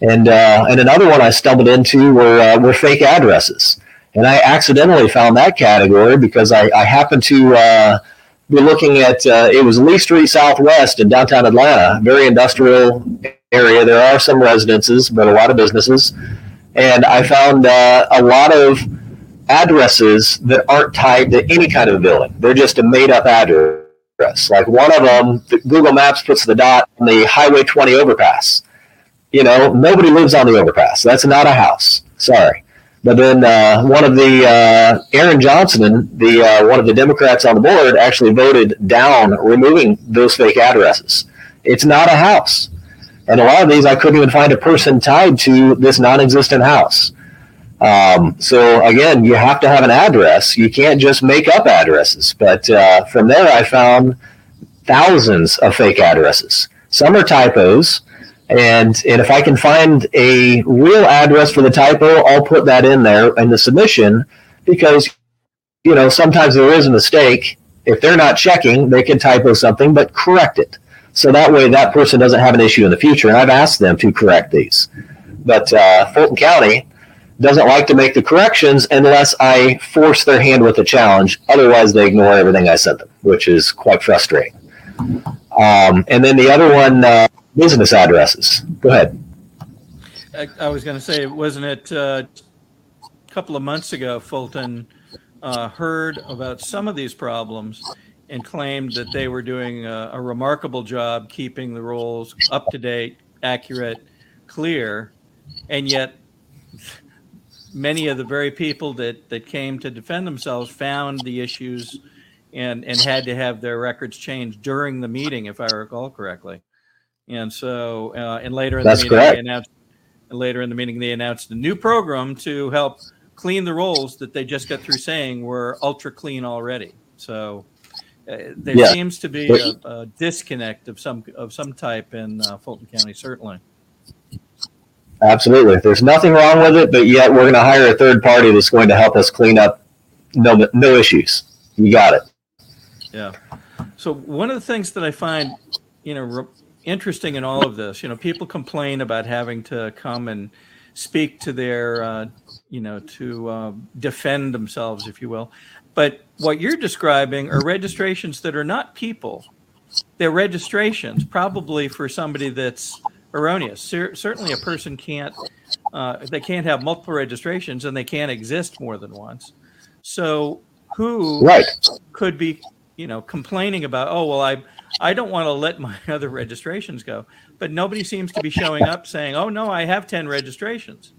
And uh, and another one I stumbled into were uh, were fake addresses, and I accidentally found that category because I, I happened to uh, be looking at uh, it was Lee Street Southwest in downtown Atlanta, very industrial area. There are some residences, but a lot of businesses, and I found uh, a lot of addresses that aren't tied to any kind of building. They're just a made up address. Like one of them, Google Maps puts the dot on the Highway 20 overpass you know, nobody lives on the overpass. That's not a house. Sorry. But then uh, one of the uh, Aaron Johnson, the uh, one of the Democrats on the board, actually voted down removing those fake addresses. It's not a house, and a lot of these I couldn't even find a person tied to this non-existent house. Um, so again, you have to have an address. You can't just make up addresses. But uh, from there, I found thousands of fake addresses. Some are typos, and and if I can find a real address for the typo, I'll put that in there in the submission because you know sometimes there is a mistake. If they're not checking, they can typo something, but correct it. So that way, that person doesn't have an issue in the future. And I've asked them to correct these. But uh, Fulton County doesn't like to make the corrections unless I force their hand with a challenge. Otherwise, they ignore everything I sent them, which is quite frustrating. Um, and then the other one, uh, business addresses. Go ahead. I, was going to say, wasn't it uh, a couple of months ago, Fulton uh, heard about some of these problems and claimed that they were doing a, a remarkable job keeping the rules up to date, accurate, clear, and yet many of the very people that, that came to defend themselves found the issues and, and had to have their records changed during the meeting, if I recall correctly. And so, uh, and later in That's the meeting, correct. they announced, later in the meeting, they announced a new program to help clean the rolls that they just got through saying were ultra clean already. So uh, there Yeah. seems to be a, a disconnect of some of some type in uh, Fulton County, certainly. Absolutely. There's nothing wrong with it, but yet we're going to hire a third party that's going to help us clean up no no issues. You got it. Yeah. So one of the things that I find, you know, re- interesting in all of this, you know, people complain about having to come and speak to their, uh, you know, to uh, defend themselves, if you will. But what you're describing are registrations that are not people. They're registrations, probably for somebody that's erroneous. Cer- certainly, a person can't. Uh, they can't have multiple registrations, and they can't exist more than once. So, who Right. could be you know complaining about oh well i i don't want to let my <laughs> other registrations go but nobody seems to be showing up saying oh no i have 10 registrations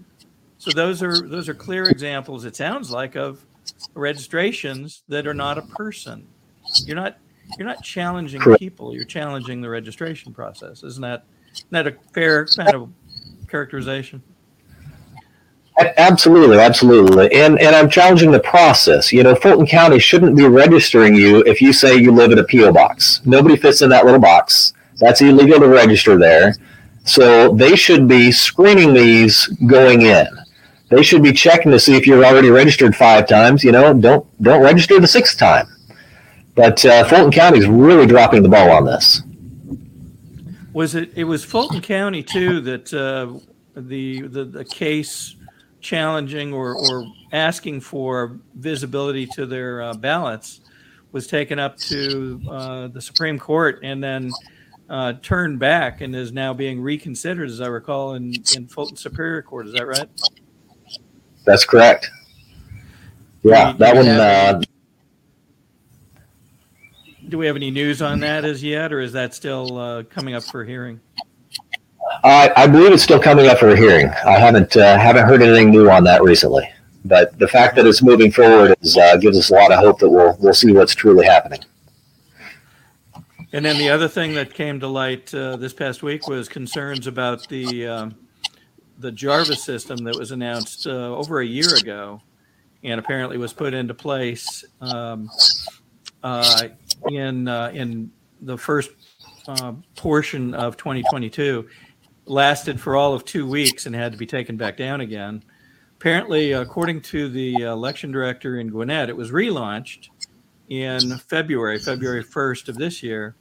so those are those are clear examples it sounds like of registrations that are not a person you're not you're not challenging Correct. people you're challenging the registration process isn't that isn't that a fair kind of characterization Absolutely, absolutely. And and I'm challenging the process. You know, Fulton County shouldn't be registering you if you say you live at a PO box. Nobody fits in that little box. That's illegal to register there. So they should be screening these going in. They should be checking to see if you're already registered five times. You know, don't don't register the sixth time. But uh, Fulton County is really dropping the ball on this. Was it? It was Fulton County too that uh, the, the the case challenging or or asking for visibility to their uh, ballots was taken up to uh, the Supreme Court and then uh, turned back and is now being reconsidered, as I recall, in in Fulton Superior Court. Is that right? That's correct. Yeah, that one. Uh, Do we have any news on that as yet, or is that still uh, coming up for hearing? I, I believe it's still coming up for a hearing. I haven't uh, haven't heard anything new on that recently, but the fact that it's moving forward is, uh, gives us a lot of hope that we'll we'll see what's truly happening. And then the other thing that came to light uh, this past week was concerns about the um, the GARViS system that was announced uh, over a year ago, and apparently was put into place um, uh, in uh, in the first uh, portion of 2022. Lasted for all of two weeks and had to be taken back down again. Apparently, according to the election director in Gwinnett, it was relaunched in February, February 1st of this year,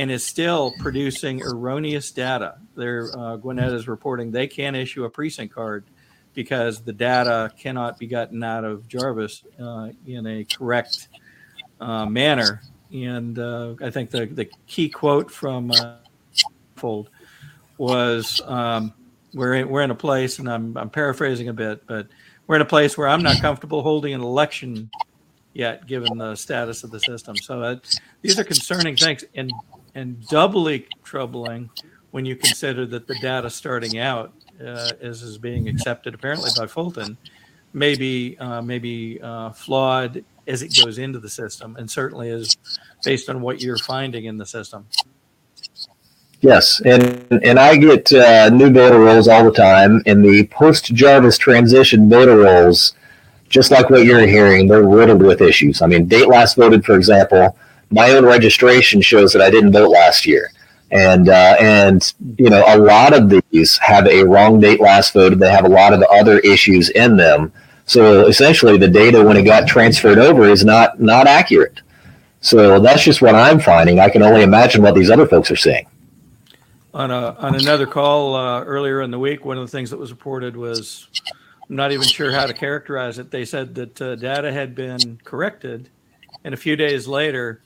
and is still producing erroneous data. Their uh, Gwinnett is reporting they can't issue a precinct card because the data cannot be gotten out of GARViS uh, in a correct uh, manner. And uh, I think the, the key quote from uh, Fold was um, we're, in, we're in a place, and I'm, I'm paraphrasing a bit, but we're in a place where I'm not comfortable holding an election yet, given the status of the system. So uh, these are concerning things, and and doubly troubling when you consider that the data starting out uh, as is being accepted apparently by Fulton may be uh, maybe uh, flawed as it goes into the system, and certainly is based on what you're finding in the system. Yes, and and I get uh, new voter rolls all the time, and the post GARViS transition voter rolls, just like what you're hearing, they're riddled with issues. I mean, date last voted, for example, my own registration shows that I didn't vote last year, and uh, and you know a lot of these have a wrong date last voted. They have a lot of other issues in them. So essentially, the data when it got transferred over is not not accurate. So that's just what I'm finding. I can only imagine what these other folks are seeing on a on another call uh, earlier in the week, one of the things that was reported was I'm not even sure how to characterize it. They said that uh, data had been corrected, and a few days later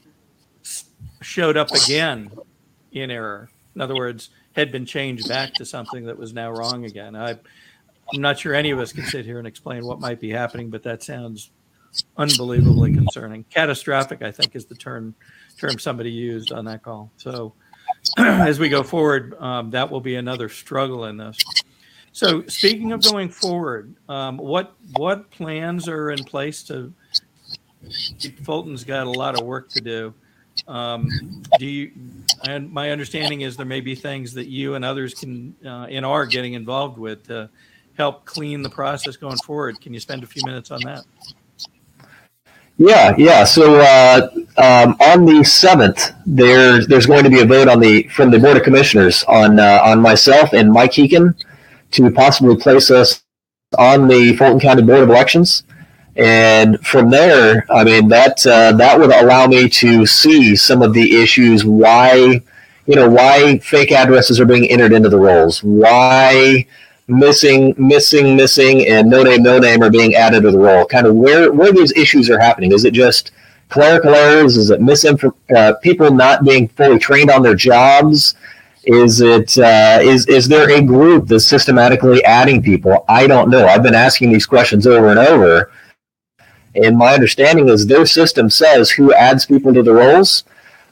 showed up again in error. In other words, had been changed back to something that was now wrong again. I, I'm not sure any of us can sit here and explain what might be happening, but that sounds unbelievably concerning. Catastrophic, I think, is the term term somebody used on that call. So <clears throat> as we go forward, um, that will be another struggle in this. So, speaking of going forward, um, what what plans are in place to? Fulton's got a lot of work to do. Um, do you? And my understanding is there may be things that you and others can uh, and are getting involved with to help clean the process going forward. Can you spend a few minutes on that? Yeah, yeah. So uh, um, on the seventh, there's there's going to be a vote on the from the board of commissioners on uh, on myself and Mike Heekin to possibly place us on the Fulton County Board of Elections, and from there, I mean that uh, that would allow me to see some of the issues why you know why fake addresses are being entered into the rolls, why missing, missing, missing, and no name, no name are being added to the roll. Kind of where where these issues are happening. Is it just clerical errors? Is it misinform uh, people not being fully trained on their jobs? Is it uh, is is there a group that's systematically adding people? I don't know. I've been asking these questions over and over, and my understanding is their system says who adds people to the rolls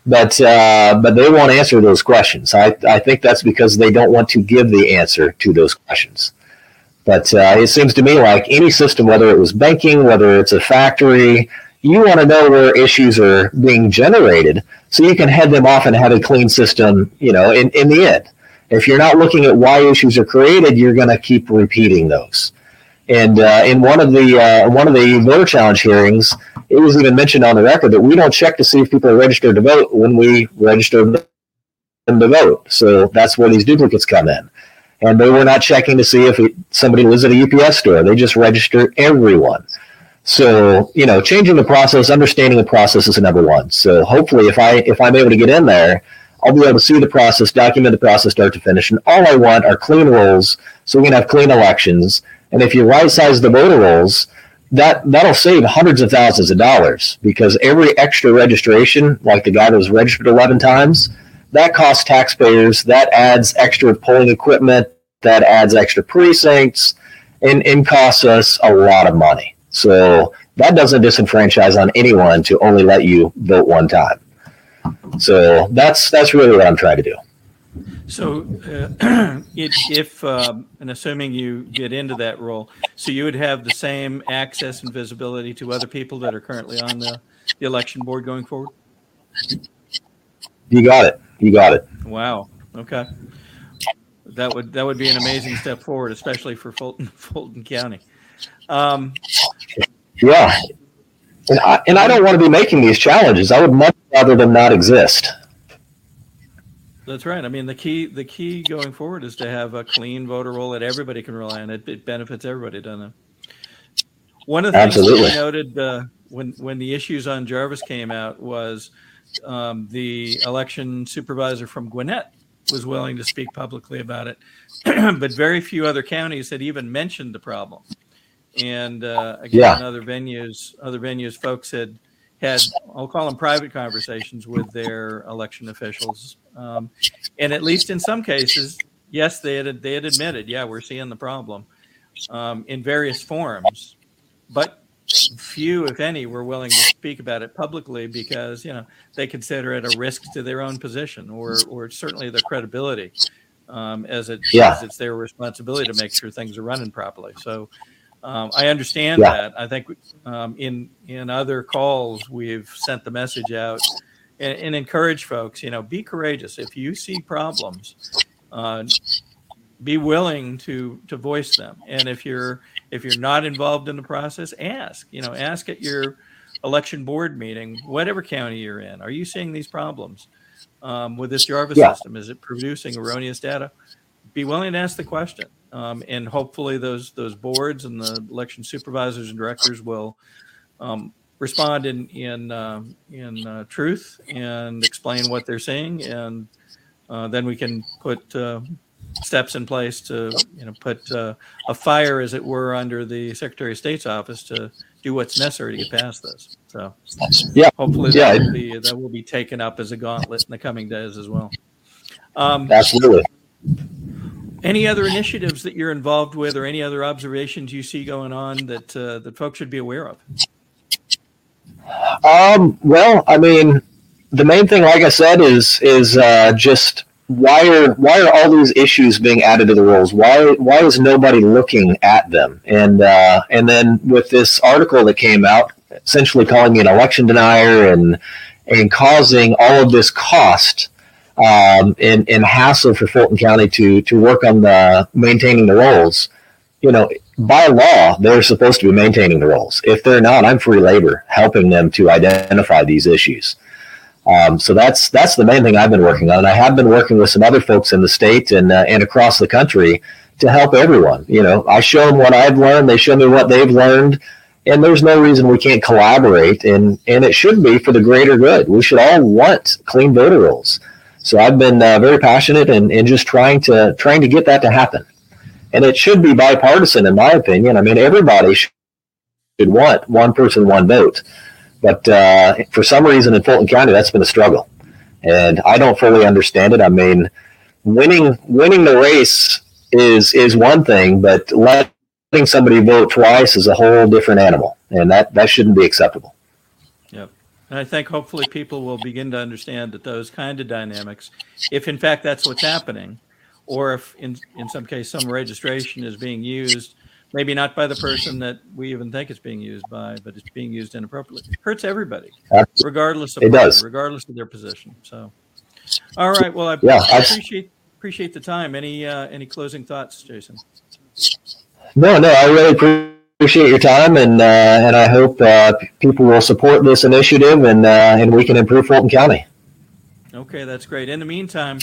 but uh, but they won't answer those questions. I, I think that's because they don't want to give the answer to those questions. But uh, it seems to me like any system, whether it was banking, whether it's a factory, you want to know where issues are being generated so you can head them off and have a clean system. You know, in, in the end, if you're not looking at why issues are created, you're going to keep repeating those. And uh, in one of the uh, one of the voter challenge hearings, it was even mentioned on the record that we don't check to see if people are registered to vote when we register them to vote. So that's where these duplicates come in. And they were not checking to see if it, somebody lives at a UPS store. They just register everyone. So you know, changing the process, understanding the process is number one. So hopefully, if I if I'm able to get in there, I'll be able to see the process, document the process start to finish, and all I want are clean rolls, so we can have clean elections and if you right size the voter rolls, that that'll save hundreds of thousands of dollars because every extra registration, like the guy that was registered 11 times, that costs taxpayers. That adds extra polling equipment. That adds extra precincts, and, and costs us a lot of money. So that doesn't disenfranchise on anyone to only let you vote one time. So that's that's really what I'm trying to do. So, uh, <clears throat> if, if um, and assuming you get into that role, so you would have the same access and visibility to other people that are currently on the, the election board going forward. You got it. You got it. Wow. Okay. That would that would be an amazing step forward, especially for Fulton <laughs> Fulton County. Um, yeah, and I, and I don't want to be making these challenges. I would much rather them not exist. That's right. I mean, the key the key going forward is to have a clean voter roll that everybody can rely on. It, it benefits everybody, doesn't it? One of the Absolutely. things we noted uh, when when the issues on GARViS came out was um, the election supervisor from Gwinnett was willing to speak publicly about it, <clears throat> but very few other counties had even mentioned the problem. And uh, again, yeah. other venues, other venues, folks had had I'll call them private conversations with their election officials um, and at least in some cases, yes, they had they had admitted, yeah, we're seeing the problem um, in various forms, but few, if any, were willing to speak about it publicly because you know they consider it a risk to their own position or or certainly their credibility, um, as it yeah. as it's their responsibility to make sure things are running properly. So. Um, I understand yeah. that. I think um, in in other calls we've sent the message out and, and encourage folks. You know, be courageous. If you see problems, uh, be willing to to voice them. And if you're if you're not involved in the process, ask. You know, ask at your election board meeting, whatever county you're in. Are you seeing these problems um, with this GARViS yeah. system? Is it producing erroneous data? Be willing to ask the question, um, and hopefully those those boards and the election supervisors and directors will um, respond in in uh, in uh, truth and explain what they're seeing, and uh, then we can put uh, steps in place to you know put uh, a fire, as it were, under the Secretary of State's office to do what's necessary to get past this. So, yeah, hopefully yeah. that will be that will be taken up as a gauntlet in the coming days as well. Um, Absolutely. Any other initiatives that you're involved with, or any other observations you see going on that uh, that folks should be aware of? Um, well, I mean, the main thing, like I said, is is uh, just why are why are all these issues being added to the rules? Why why is nobody looking at them? And uh, and then with this article that came out, essentially calling me an election denier and and causing all of this cost um, and, and hassle for Fulton County to to work on the maintaining the rolls. You know, by law, they're supposed to be maintaining the rolls. If they're not, I'm free labor helping them to identify these issues. Um, so that's that's the main thing I've been working on. And I have been working with some other folks in the state and uh, and across the country to help everyone. You know, I show them what I've learned, they show me what they've learned, and there's no reason we can't collaborate. And and it should be for the greater good. We should all want clean voter rolls. So I've been uh, very passionate and, and just trying to trying to get that to happen. And it should be bipartisan, in my opinion. I mean, everybody should want one person, one vote. But uh, for some reason in Fulton County, that's been a struggle, and I don't fully understand it. I mean, winning winning the race is is one thing, but letting somebody vote twice is a whole different animal, and that that shouldn't be acceptable. And I think hopefully people will begin to understand that those kind of dynamics, if in fact that's what's happening, or if in, in some case some registration is being used maybe not by the person that we even think it's being used by, but it's being used inappropriately. Hurts everybody, regardless of it does. regardless of their position. So, all right. Well, I, yeah, I appreciate appreciate the time. Any uh, any closing thoughts, Jason? No, no. I really appreciate your time, and uh, and I hope uh, people will support this initiative, and uh, and we can improve Fulton County. Okay, that's great. In the meantime.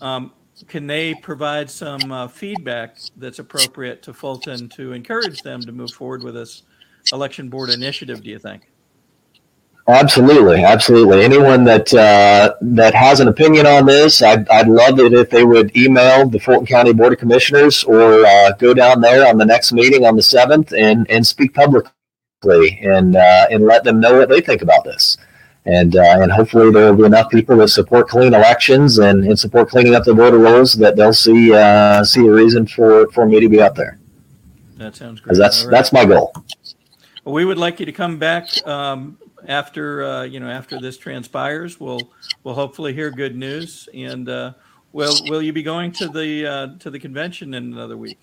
Um, can they provide some uh, feedback that's appropriate to Fulton to encourage them to move forward with this election board initiative? Do you think? Absolutely, absolutely. Anyone that uh, that has an opinion on this, I'd, I'd love it if they would email the Fulton County Board of Commissioners or uh, go down there on the next meeting on the seventh and and speak publicly and uh, and let them know what they think about this and uh, and hopefully there will be enough people that support clean elections and, and support cleaning up the voter rolls that they'll see uh, see a reason for, for me to be up there. That sounds great. That's right. that's my goal. We would like you to come back um, after uh, you know after this transpires. We'll we'll hopefully hear good news. And uh, will will you be going to the uh, to the convention in another week?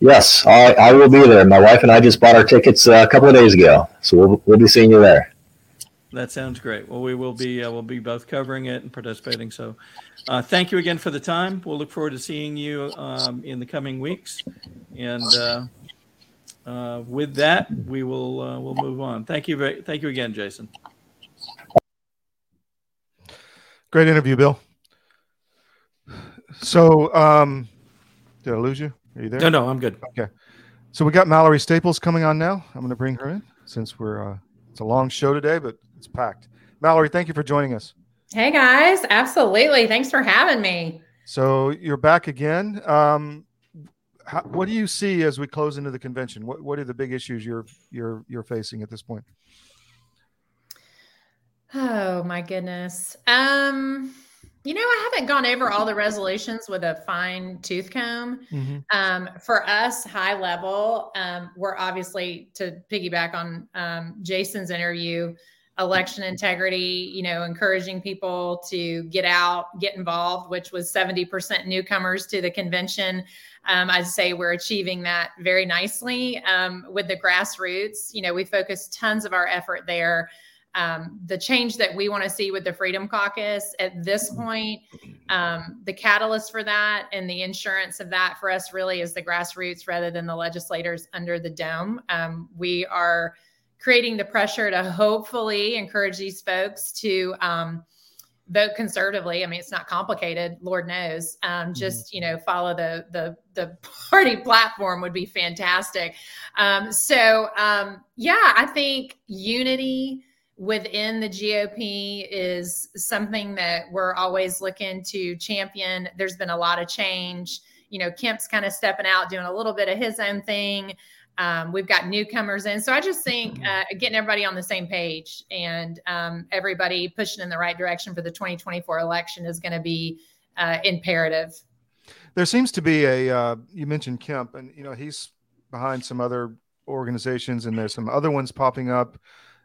Yes, I, I will be there. My wife and I just bought our tickets uh, a couple of days ago, so we'll we'll be seeing you there. That sounds great. Well, we will be uh, we'll be both covering it and participating. So, uh, thank you again for the time. We'll look forward to seeing you um, in the coming weeks. And uh, uh with that, we will uh, we'll move on. Thank you. Very, thank you again, Jason. Great interview, Bill. So, um, did I lose you? Are you there? No, no, I'm good. Okay. So we got Mallory Staples coming on now. I'm going to bring her in since we're uh, it's a long show today, but it's packed. Mallory, thank you for joining us. Hey guys, absolutely. Thanks for having me. So you're back again. Um, how, what do you see as we close into the convention? What What are the big issues you're you're you're facing at this point? Oh my goodness. Um, you know, I haven't gone over all the resolutions with a fine tooth comb. Mm-hmm. Um, for us, high level, um, we're obviously to piggyback on um, Jason's interview, election integrity, you know, encouraging people to get out, get involved, which was 70% newcomers to the convention. Um, I'd say we're achieving that very nicely um, with the grassroots. You know, we focus tons of our effort there um, the change that we want to see with the Freedom Caucus at this point, um, the catalyst for that and the insurance of that for us really is the grassroots rather than the legislators under the dome. Um, we are creating the pressure to hopefully encourage these folks to um, vote conservatively. I mean, it's not complicated, Lord knows. Um, mm-hmm. just you know, follow the the the party <laughs> platform would be fantastic. Um, so um, yeah, I think unity within the GOP is something that we're always looking to champion. There's been a lot of change. You know, Kemp's kind of stepping out, doing a little bit of his own thing. Um, we've got newcomers in. So I just think mm-hmm. uh, getting everybody on the same page and um, everybody pushing in the right direction for the 2024 election is going to be uh, imperative. There seems to be a, uh, you mentioned Kemp, and, you know, he's behind some other organizations and there's some other ones popping up.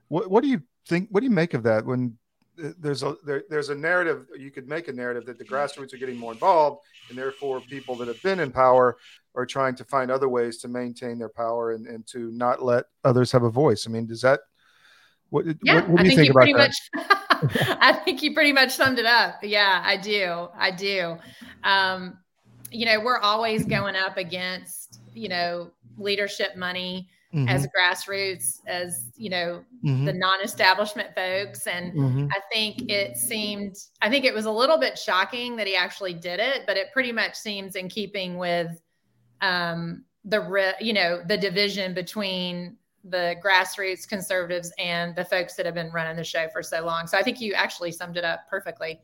What, what do you think? What do you make of that when there's a there, there's a narrative you could make a narrative that the grassroots are getting more involved and therefore people that have been in power are trying to find other ways to maintain their power and, and to not let others have a voice. I mean, does that what, yeah, what, what do you think, you about that? Much, <laughs> I think you pretty much summed it up. Yeah, I do. I do. Um, you know, we're always going up against, you know, leadership money mm-hmm. as grassroots, as, you know, mm-hmm. the non establishment folks. And mm-hmm. I think it seemed, I think it was a little bit shocking that he actually did it, but it pretty much seems in keeping with um, the you know the division between the grassroots conservatives and the folks that have been running the show for so long. So I think you actually summed it up perfectly.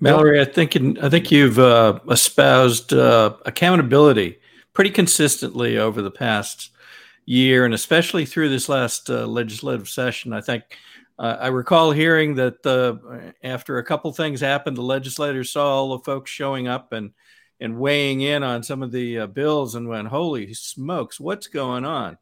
Mallory, I think in, I think you've uh, espoused uh, accountability pretty consistently over the past year, and especially through this last uh, legislative session. I think uh, I recall hearing that uh, after a couple things happened, the legislators saw all the folks showing up and and weighing in on some of the uh, bills and went, holy smokes, what's going on?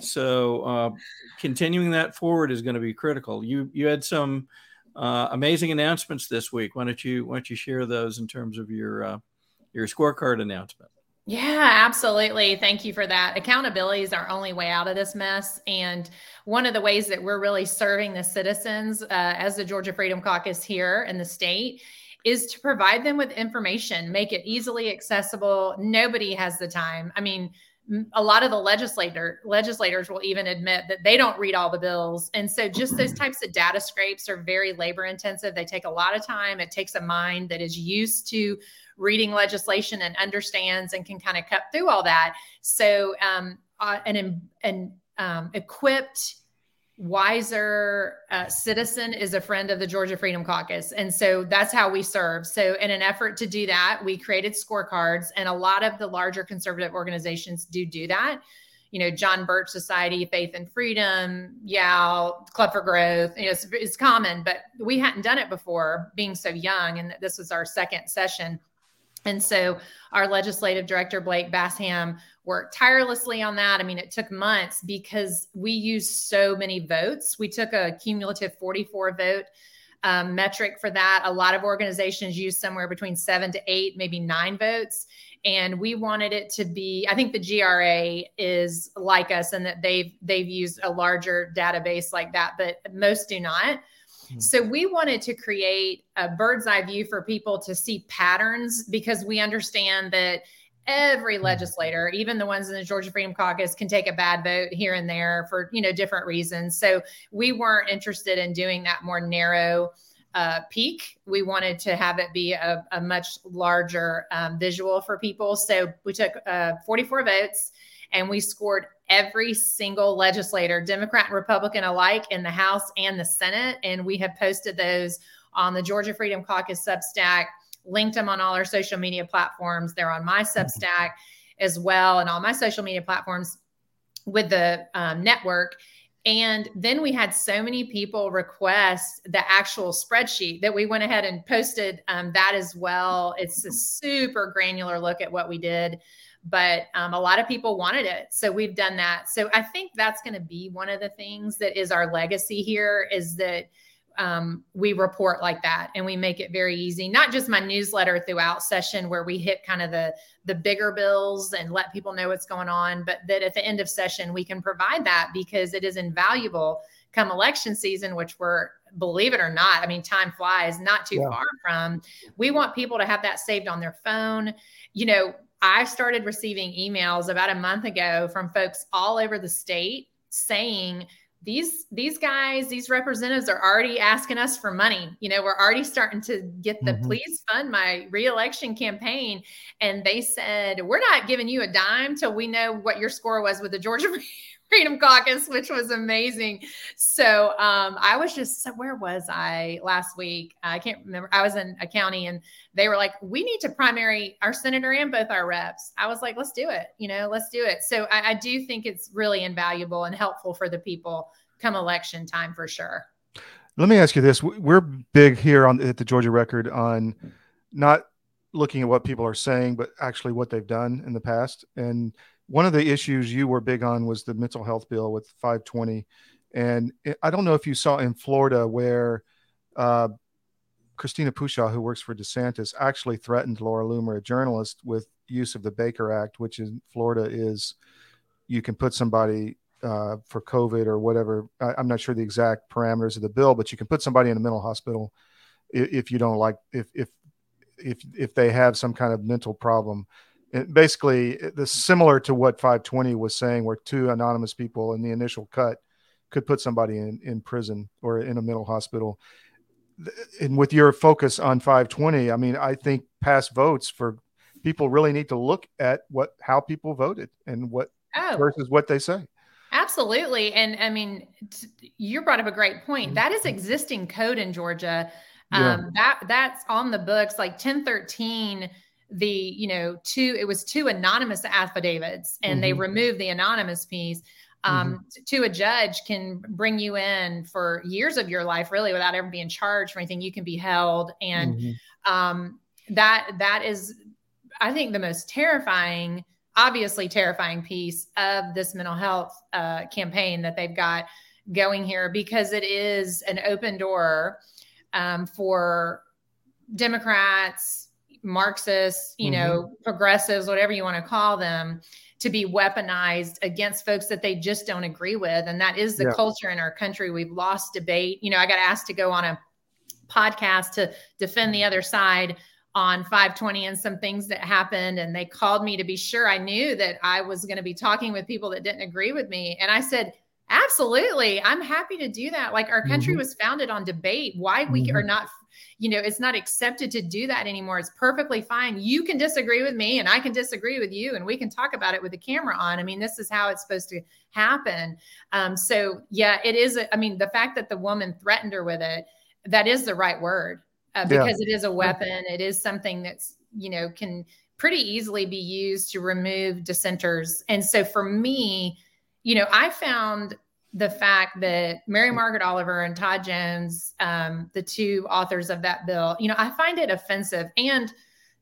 So uh, continuing that forward is going to be critical. You you had some uh, amazing announcements this week. Why don't you why don't you share those in terms of your your scorecard announcement? Yeah, absolutely. Thank you for that. Accountability is our only way out of this mess. And one of the ways that we're really serving the citizens uh, as the Georgia Freedom Caucus here in the state is to provide them with information, make it easily accessible. Nobody has the time. I mean, a lot of the legislator legislators will even admit that they don't read all the bills. And so just those types of data scrapes are very labor intensive. They take a lot of time. It takes a mind that is used to reading legislation and understands and can kind of cut through all that. So um, uh, an, an um, equipped wiser uh, citizen is a friend of the Georgia Freedom Caucus. And so that's how we serve. So, in an effort to do that, we created scorecards, and a lot of the larger conservative organizations do do that. You know, John Birch Society, Faith and Freedom, YAL, Club for Growth. You know, it's, it's common, but we hadn't done it before being so young. And this was our second session. And so our legislative director, Blake Bassham, worked tirelessly on that. I mean, it took months because we used so many votes. We took a cumulative 44 vote um, metric for that. A lot of organizations use somewhere between seven to eight, maybe nine votes. And we wanted it to be, I think the GRA is like us and that they've they've used a larger database like that, but most do not. Hmm. So we wanted to create a bird's eye view for people to see patterns because we understand that every hmm. legislator even the ones in the georgia freedom caucus can take a bad vote here and there for you know different reasons so we weren't interested in doing that more narrow uh, peak we wanted to have it be a, a much larger um, visual for people so we took uh, 44 votes and we scored every single legislator, Democrat and Republican alike, in the House and the Senate. And we have posted those on the Georgia Freedom Caucus Substack, linked them on all our social media platforms. They're on my Substack as well, and all my social media platforms with the um, network. And then we had so many people request the actual spreadsheet that we went ahead and posted um, that as well. It's a super granular look at what we did but um, a lot of people wanted it so we've done that so i think that's going to be one of the things that is our legacy here is that um, we report like that and we make it very easy. Not just my newsletter throughout session where we hit kind of the the bigger bills and let people know what's going on but that at the end of session we can provide that because it is invaluable come election season which we're believe it or not i mean time flies not too yeah. far from. We want people to have that saved on their phone. You know i started receiving emails about a month ago from folks all over the state saying these these guys these representatives are already asking us for money you know we're already starting to get the mm-hmm. please fund my reelection campaign and they said we're not giving you a dime till we know what your score was with the georgia <laughs> freedom caucus which was amazing. So um, i was just where was i last week? I can't remember. I was in a county and they were like we need to primary our senator and both our reps. I was like let's do it you know let's do it. So I, I do think it's really invaluable and helpful for the people come election time for sure. Let me ask you this. We're big here on at the georgia record on not looking at what people are saying but actually what they've done in the past. And one of the issues you were big on was the mental health bill with 520 and i don't know if you saw in florida where uh, christina pushaw who works for desantis actually threatened laura loomer a journalist with use of the baker act which in florida is you can put somebody uh, for covid or whatever. I, i'm not sure the exact parameters of the bill but you can put somebody in a mental hospital if, if you don't like if if if if they have some kind of mental problem it basically the similar to what 520 was saying where two anonymous people in the initial cut could put somebody in, in prison or in a mental hospital. And with your focus on 520 i mean i think past votes for people really need to look at what how people voted and what oh, versus what they say. Absolutely. And i mean you brought up a great point. Mm-hmm. that is existing code in georgia. Yeah. um, that that's on the books like 1013 the you know two it was two anonymous affidavits and mm-hmm. they removed the anonymous piece um, mm-hmm. to a judge can bring you in for years of your life really without ever being charged for anything you can be held and mm-hmm. um, that that is i think the most terrifying obviously terrifying piece of this mental health uh, campaign that they've got going here because it is an open door um, for democrats Marxists, you mm-hmm. know, progressives, whatever you want to call them, to be weaponized against folks that they just don't agree with. And that is the yeah. culture in our country. We've lost debate. You know, I got asked to go on a podcast to defend the other side on 520 and some things that happened. And they called me to be sure I knew that I was going to be talking with people that didn't agree with me. And I said, Absolutely. I'm happy to do that. Like our country mm-hmm. was founded on debate. Why we mm-hmm. are not you know, it's not accepted to do that anymore. It's perfectly fine. You can disagree with me and I can disagree with you and we can talk about it with the camera on. I mean, this is how it's supposed to happen. Um, so yeah, it is. A, I mean, the fact that the woman threatened her with it, that is the right word uh, because yeah. it is a weapon. It is something that's, you know, can pretty easily be used to remove dissenters. And so for me, you know, I found the fact that Mary Margaret Oliver and Todd Jones, um, the two authors of that bill, you know, I find it offensive. And,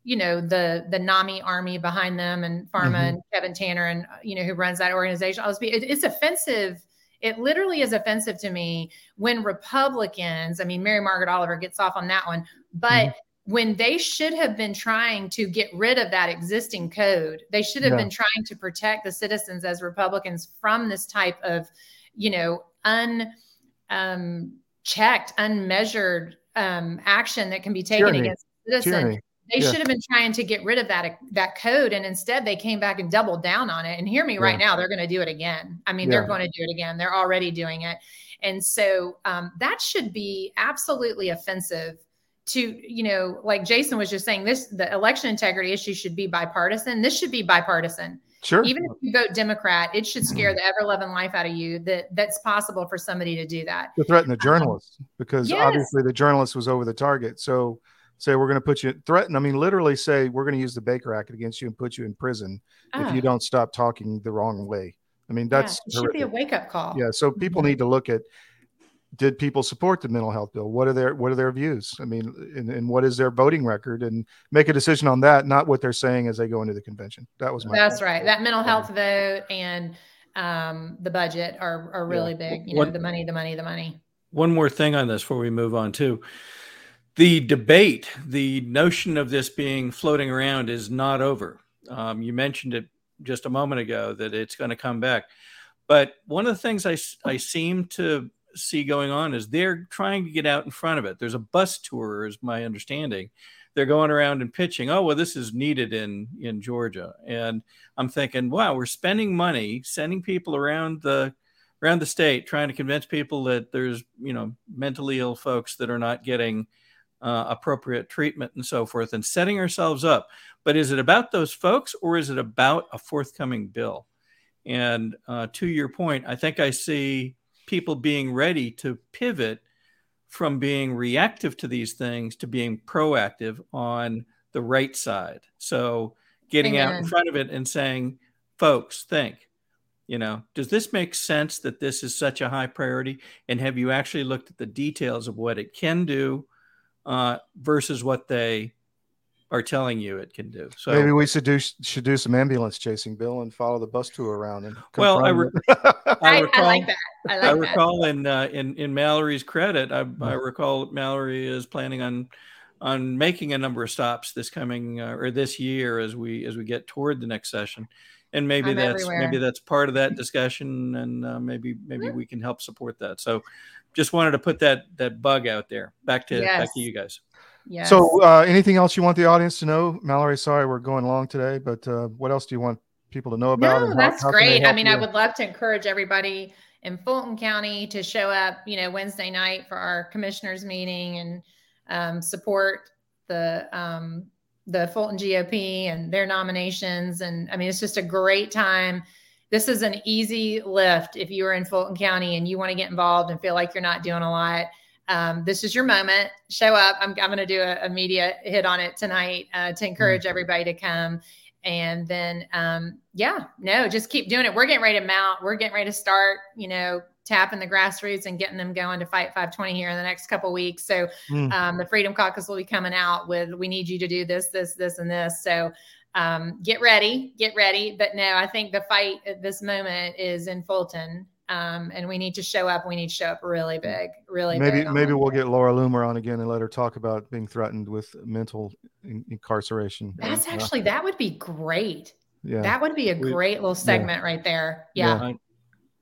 you know, the the NAMI army behind them and Pharma mm-hmm. and Kevin Tanner and you know who runs that organization. I It, it's offensive. It literally is offensive to me when Republicans, I mean, Mary Margaret Oliver gets off on that one, but mm-hmm. when they should have been trying to get rid of that existing code, they should have yeah. been trying to protect the citizens as Republicans from this type of you know, un um, checked, unmeasured um, action that can be taken Tyranny. against citizens. They yeah. should have been trying to get rid of that that code, and instead they came back and doubled down on it. And hear me right now, they're going to do it again. I mean, yeah. they're going to do it again. They're already doing it, and so um, that should be absolutely offensive to you know, like Jason was just saying. This the election integrity issue should be bipartisan. This should be bipartisan. Sure. Even if you vote Democrat, it should scare the ever loving life out of you that that's possible for somebody to do that. To threaten the journalist um, because yes. obviously the journalist was over the target. So say we're going to put you threaten. I mean, literally say we're going to use the Baker Act against you and put you in prison if you ah. don't stop talking the wrong way. I mean, that's yeah, should be a wake up call. Yeah. So people mm-hmm. need to look at did people support the mental health bill? What are their what are their views? I mean, and, and, what is their voting record? And make a decision on that, not what they're saying as they go into the convention. That was my. That's point. right. That mental health vote and um, the budget are are really yeah. big. You know, the money, the money, the money. one more thing on this before we move on to The debate, the notion of this being floating around is not over. Um, you mentioned it just a moment ago that it's going to come back. But one of the things I, I seem to see going on is they're trying to get out in front of it. There's a bus tour, is my understanding. They're going around and pitching, oh, well, this is needed in, in Georgia. And I'm thinking, wow, we're spending money sending people around the around the state trying to convince people that there's you know mentally ill folks that are not getting uh, appropriate treatment and so forth and setting ourselves up but is it about those folks or is it about a forthcoming bill and uh, to your point i think i see people being ready to pivot from being reactive to these things to being proactive on the right side so getting Amen. out in front of it and saying folks think you know does this make sense that this is such a high priority and have you actually looked at the details of what it can do uh, versus what they are telling you it can do. So maybe we should do should do some ambulance chasing bill and follow the bus tour around and well I, re- <laughs> I, recall, I, like that. I, like I recall in uh, in in mallory's credit I, I recall mallory is planning on on making a number of stops this coming uh, or this year as we as we get toward the next session. And maybe I'm that's everywhere. maybe that's part of that discussion and uh, maybe maybe we can help support that. So just wanted to put that that bug out there. Back to yes. back to you guys yes. so uh, anything else you want the audience to know mallory sorry we're going long today but uh, what else do you want people to know about no, that's how great i mean you? i would love to encourage everybody in fulton county to show up you know wednesday night for our commissioners meeting and um, support the um, the Fulton GOP and their nominations. And I mean, it's just a great time. This is an easy lift if you are in Fulton County and you want to get involved and feel like you're not doing a lot. Um, this is your moment. Show up. I'm, I'm going to do a, a, media hit on it tonight uh, to encourage mm-hmm. everybody to come. And then, um, yeah, no, just keep doing it. We're getting ready to mount. We're getting ready to start, you know, tapping the grassroots and getting them going to fight 520 here in the next couple weeks. So mm. um, the Freedom Caucus will be coming out with we need you to do this, this, this, and this. So um, get ready, get ready. But no, I think the fight at this moment is in Fulton. Um, and we need to show up. We need to show up really big, really maybe, big. Maybe we'll get Laura Loomer on again and let her talk about being threatened with mental in- incarceration. That's actually that would be great. Yeah, that would be a great little segment yeah. right there. Yeah. yeah.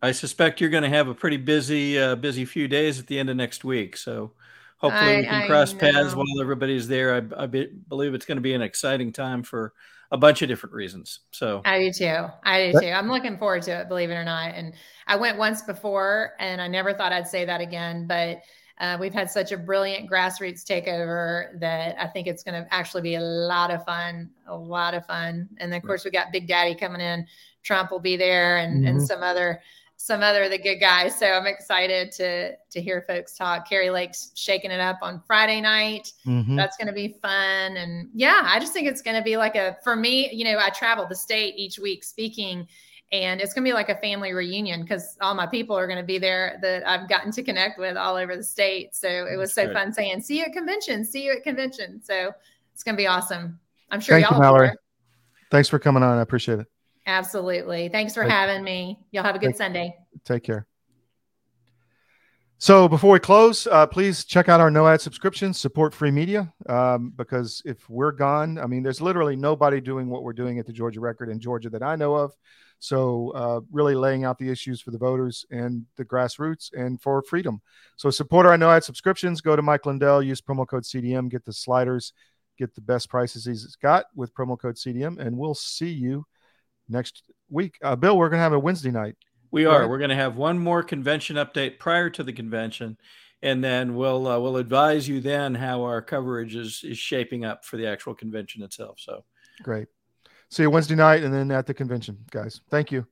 I suspect you're going to have a pretty busy, uh, busy few days at the end of next week. So hopefully I, we can I cross know. paths while everybody's there. I, I be, believe it's going to be an exciting time for a bunch of different reasons. So I do too. I do too. I'm looking forward to it, believe it or not. And I went once before and I never thought I'd say that again, but uh, we've had such a brilliant grassroots takeover that I think it's going to actually be a lot of fun, a lot of fun. And then of course we got Big Daddy coming in. Trump will be there and, mm-hmm. and some other some other of the good guys. So I'm excited to to hear folks talk. Kari Lake's shaking it up on Friday night. Mm-hmm. That's going to be fun, and yeah, I just think it's going to be like a for me. You know, I travel the state each week speaking. And it's going to be like a family reunion because all my people are going to be there that I've gotten to connect with all over the state. So it was That's so fun saying, see you at convention, see you at convention. So it's going to be awesome. I'm sure Thank y'all. You, Mallory. Thanks for coming on. I appreciate it. Absolutely. Thanks for having me. Y'all have a good take, Sunday. Take care. So before we close, uh, please check out our no ad subscriptions, support free media, um, because if we're gone, I mean, there's literally nobody doing what we're doing at the Georgia Record in Georgia that I know of. So uh, really laying out the issues for the voters and the grassroots and for freedom. So support our no ad subscriptions. Go to Mike Lindell, use promo code CDM, get the sliders, get the best prices he's got with promo code CDM, and we'll see you next week. Uh, Bill, we're going to have a Wednesday night. We are. Right? We're going to have one more convention update prior to the convention, and then we'll uh, we'll advise you then how our coverage is is shaping up for the actual convention itself. So great. See you Wednesday night, and then at the convention, guys. Thank you.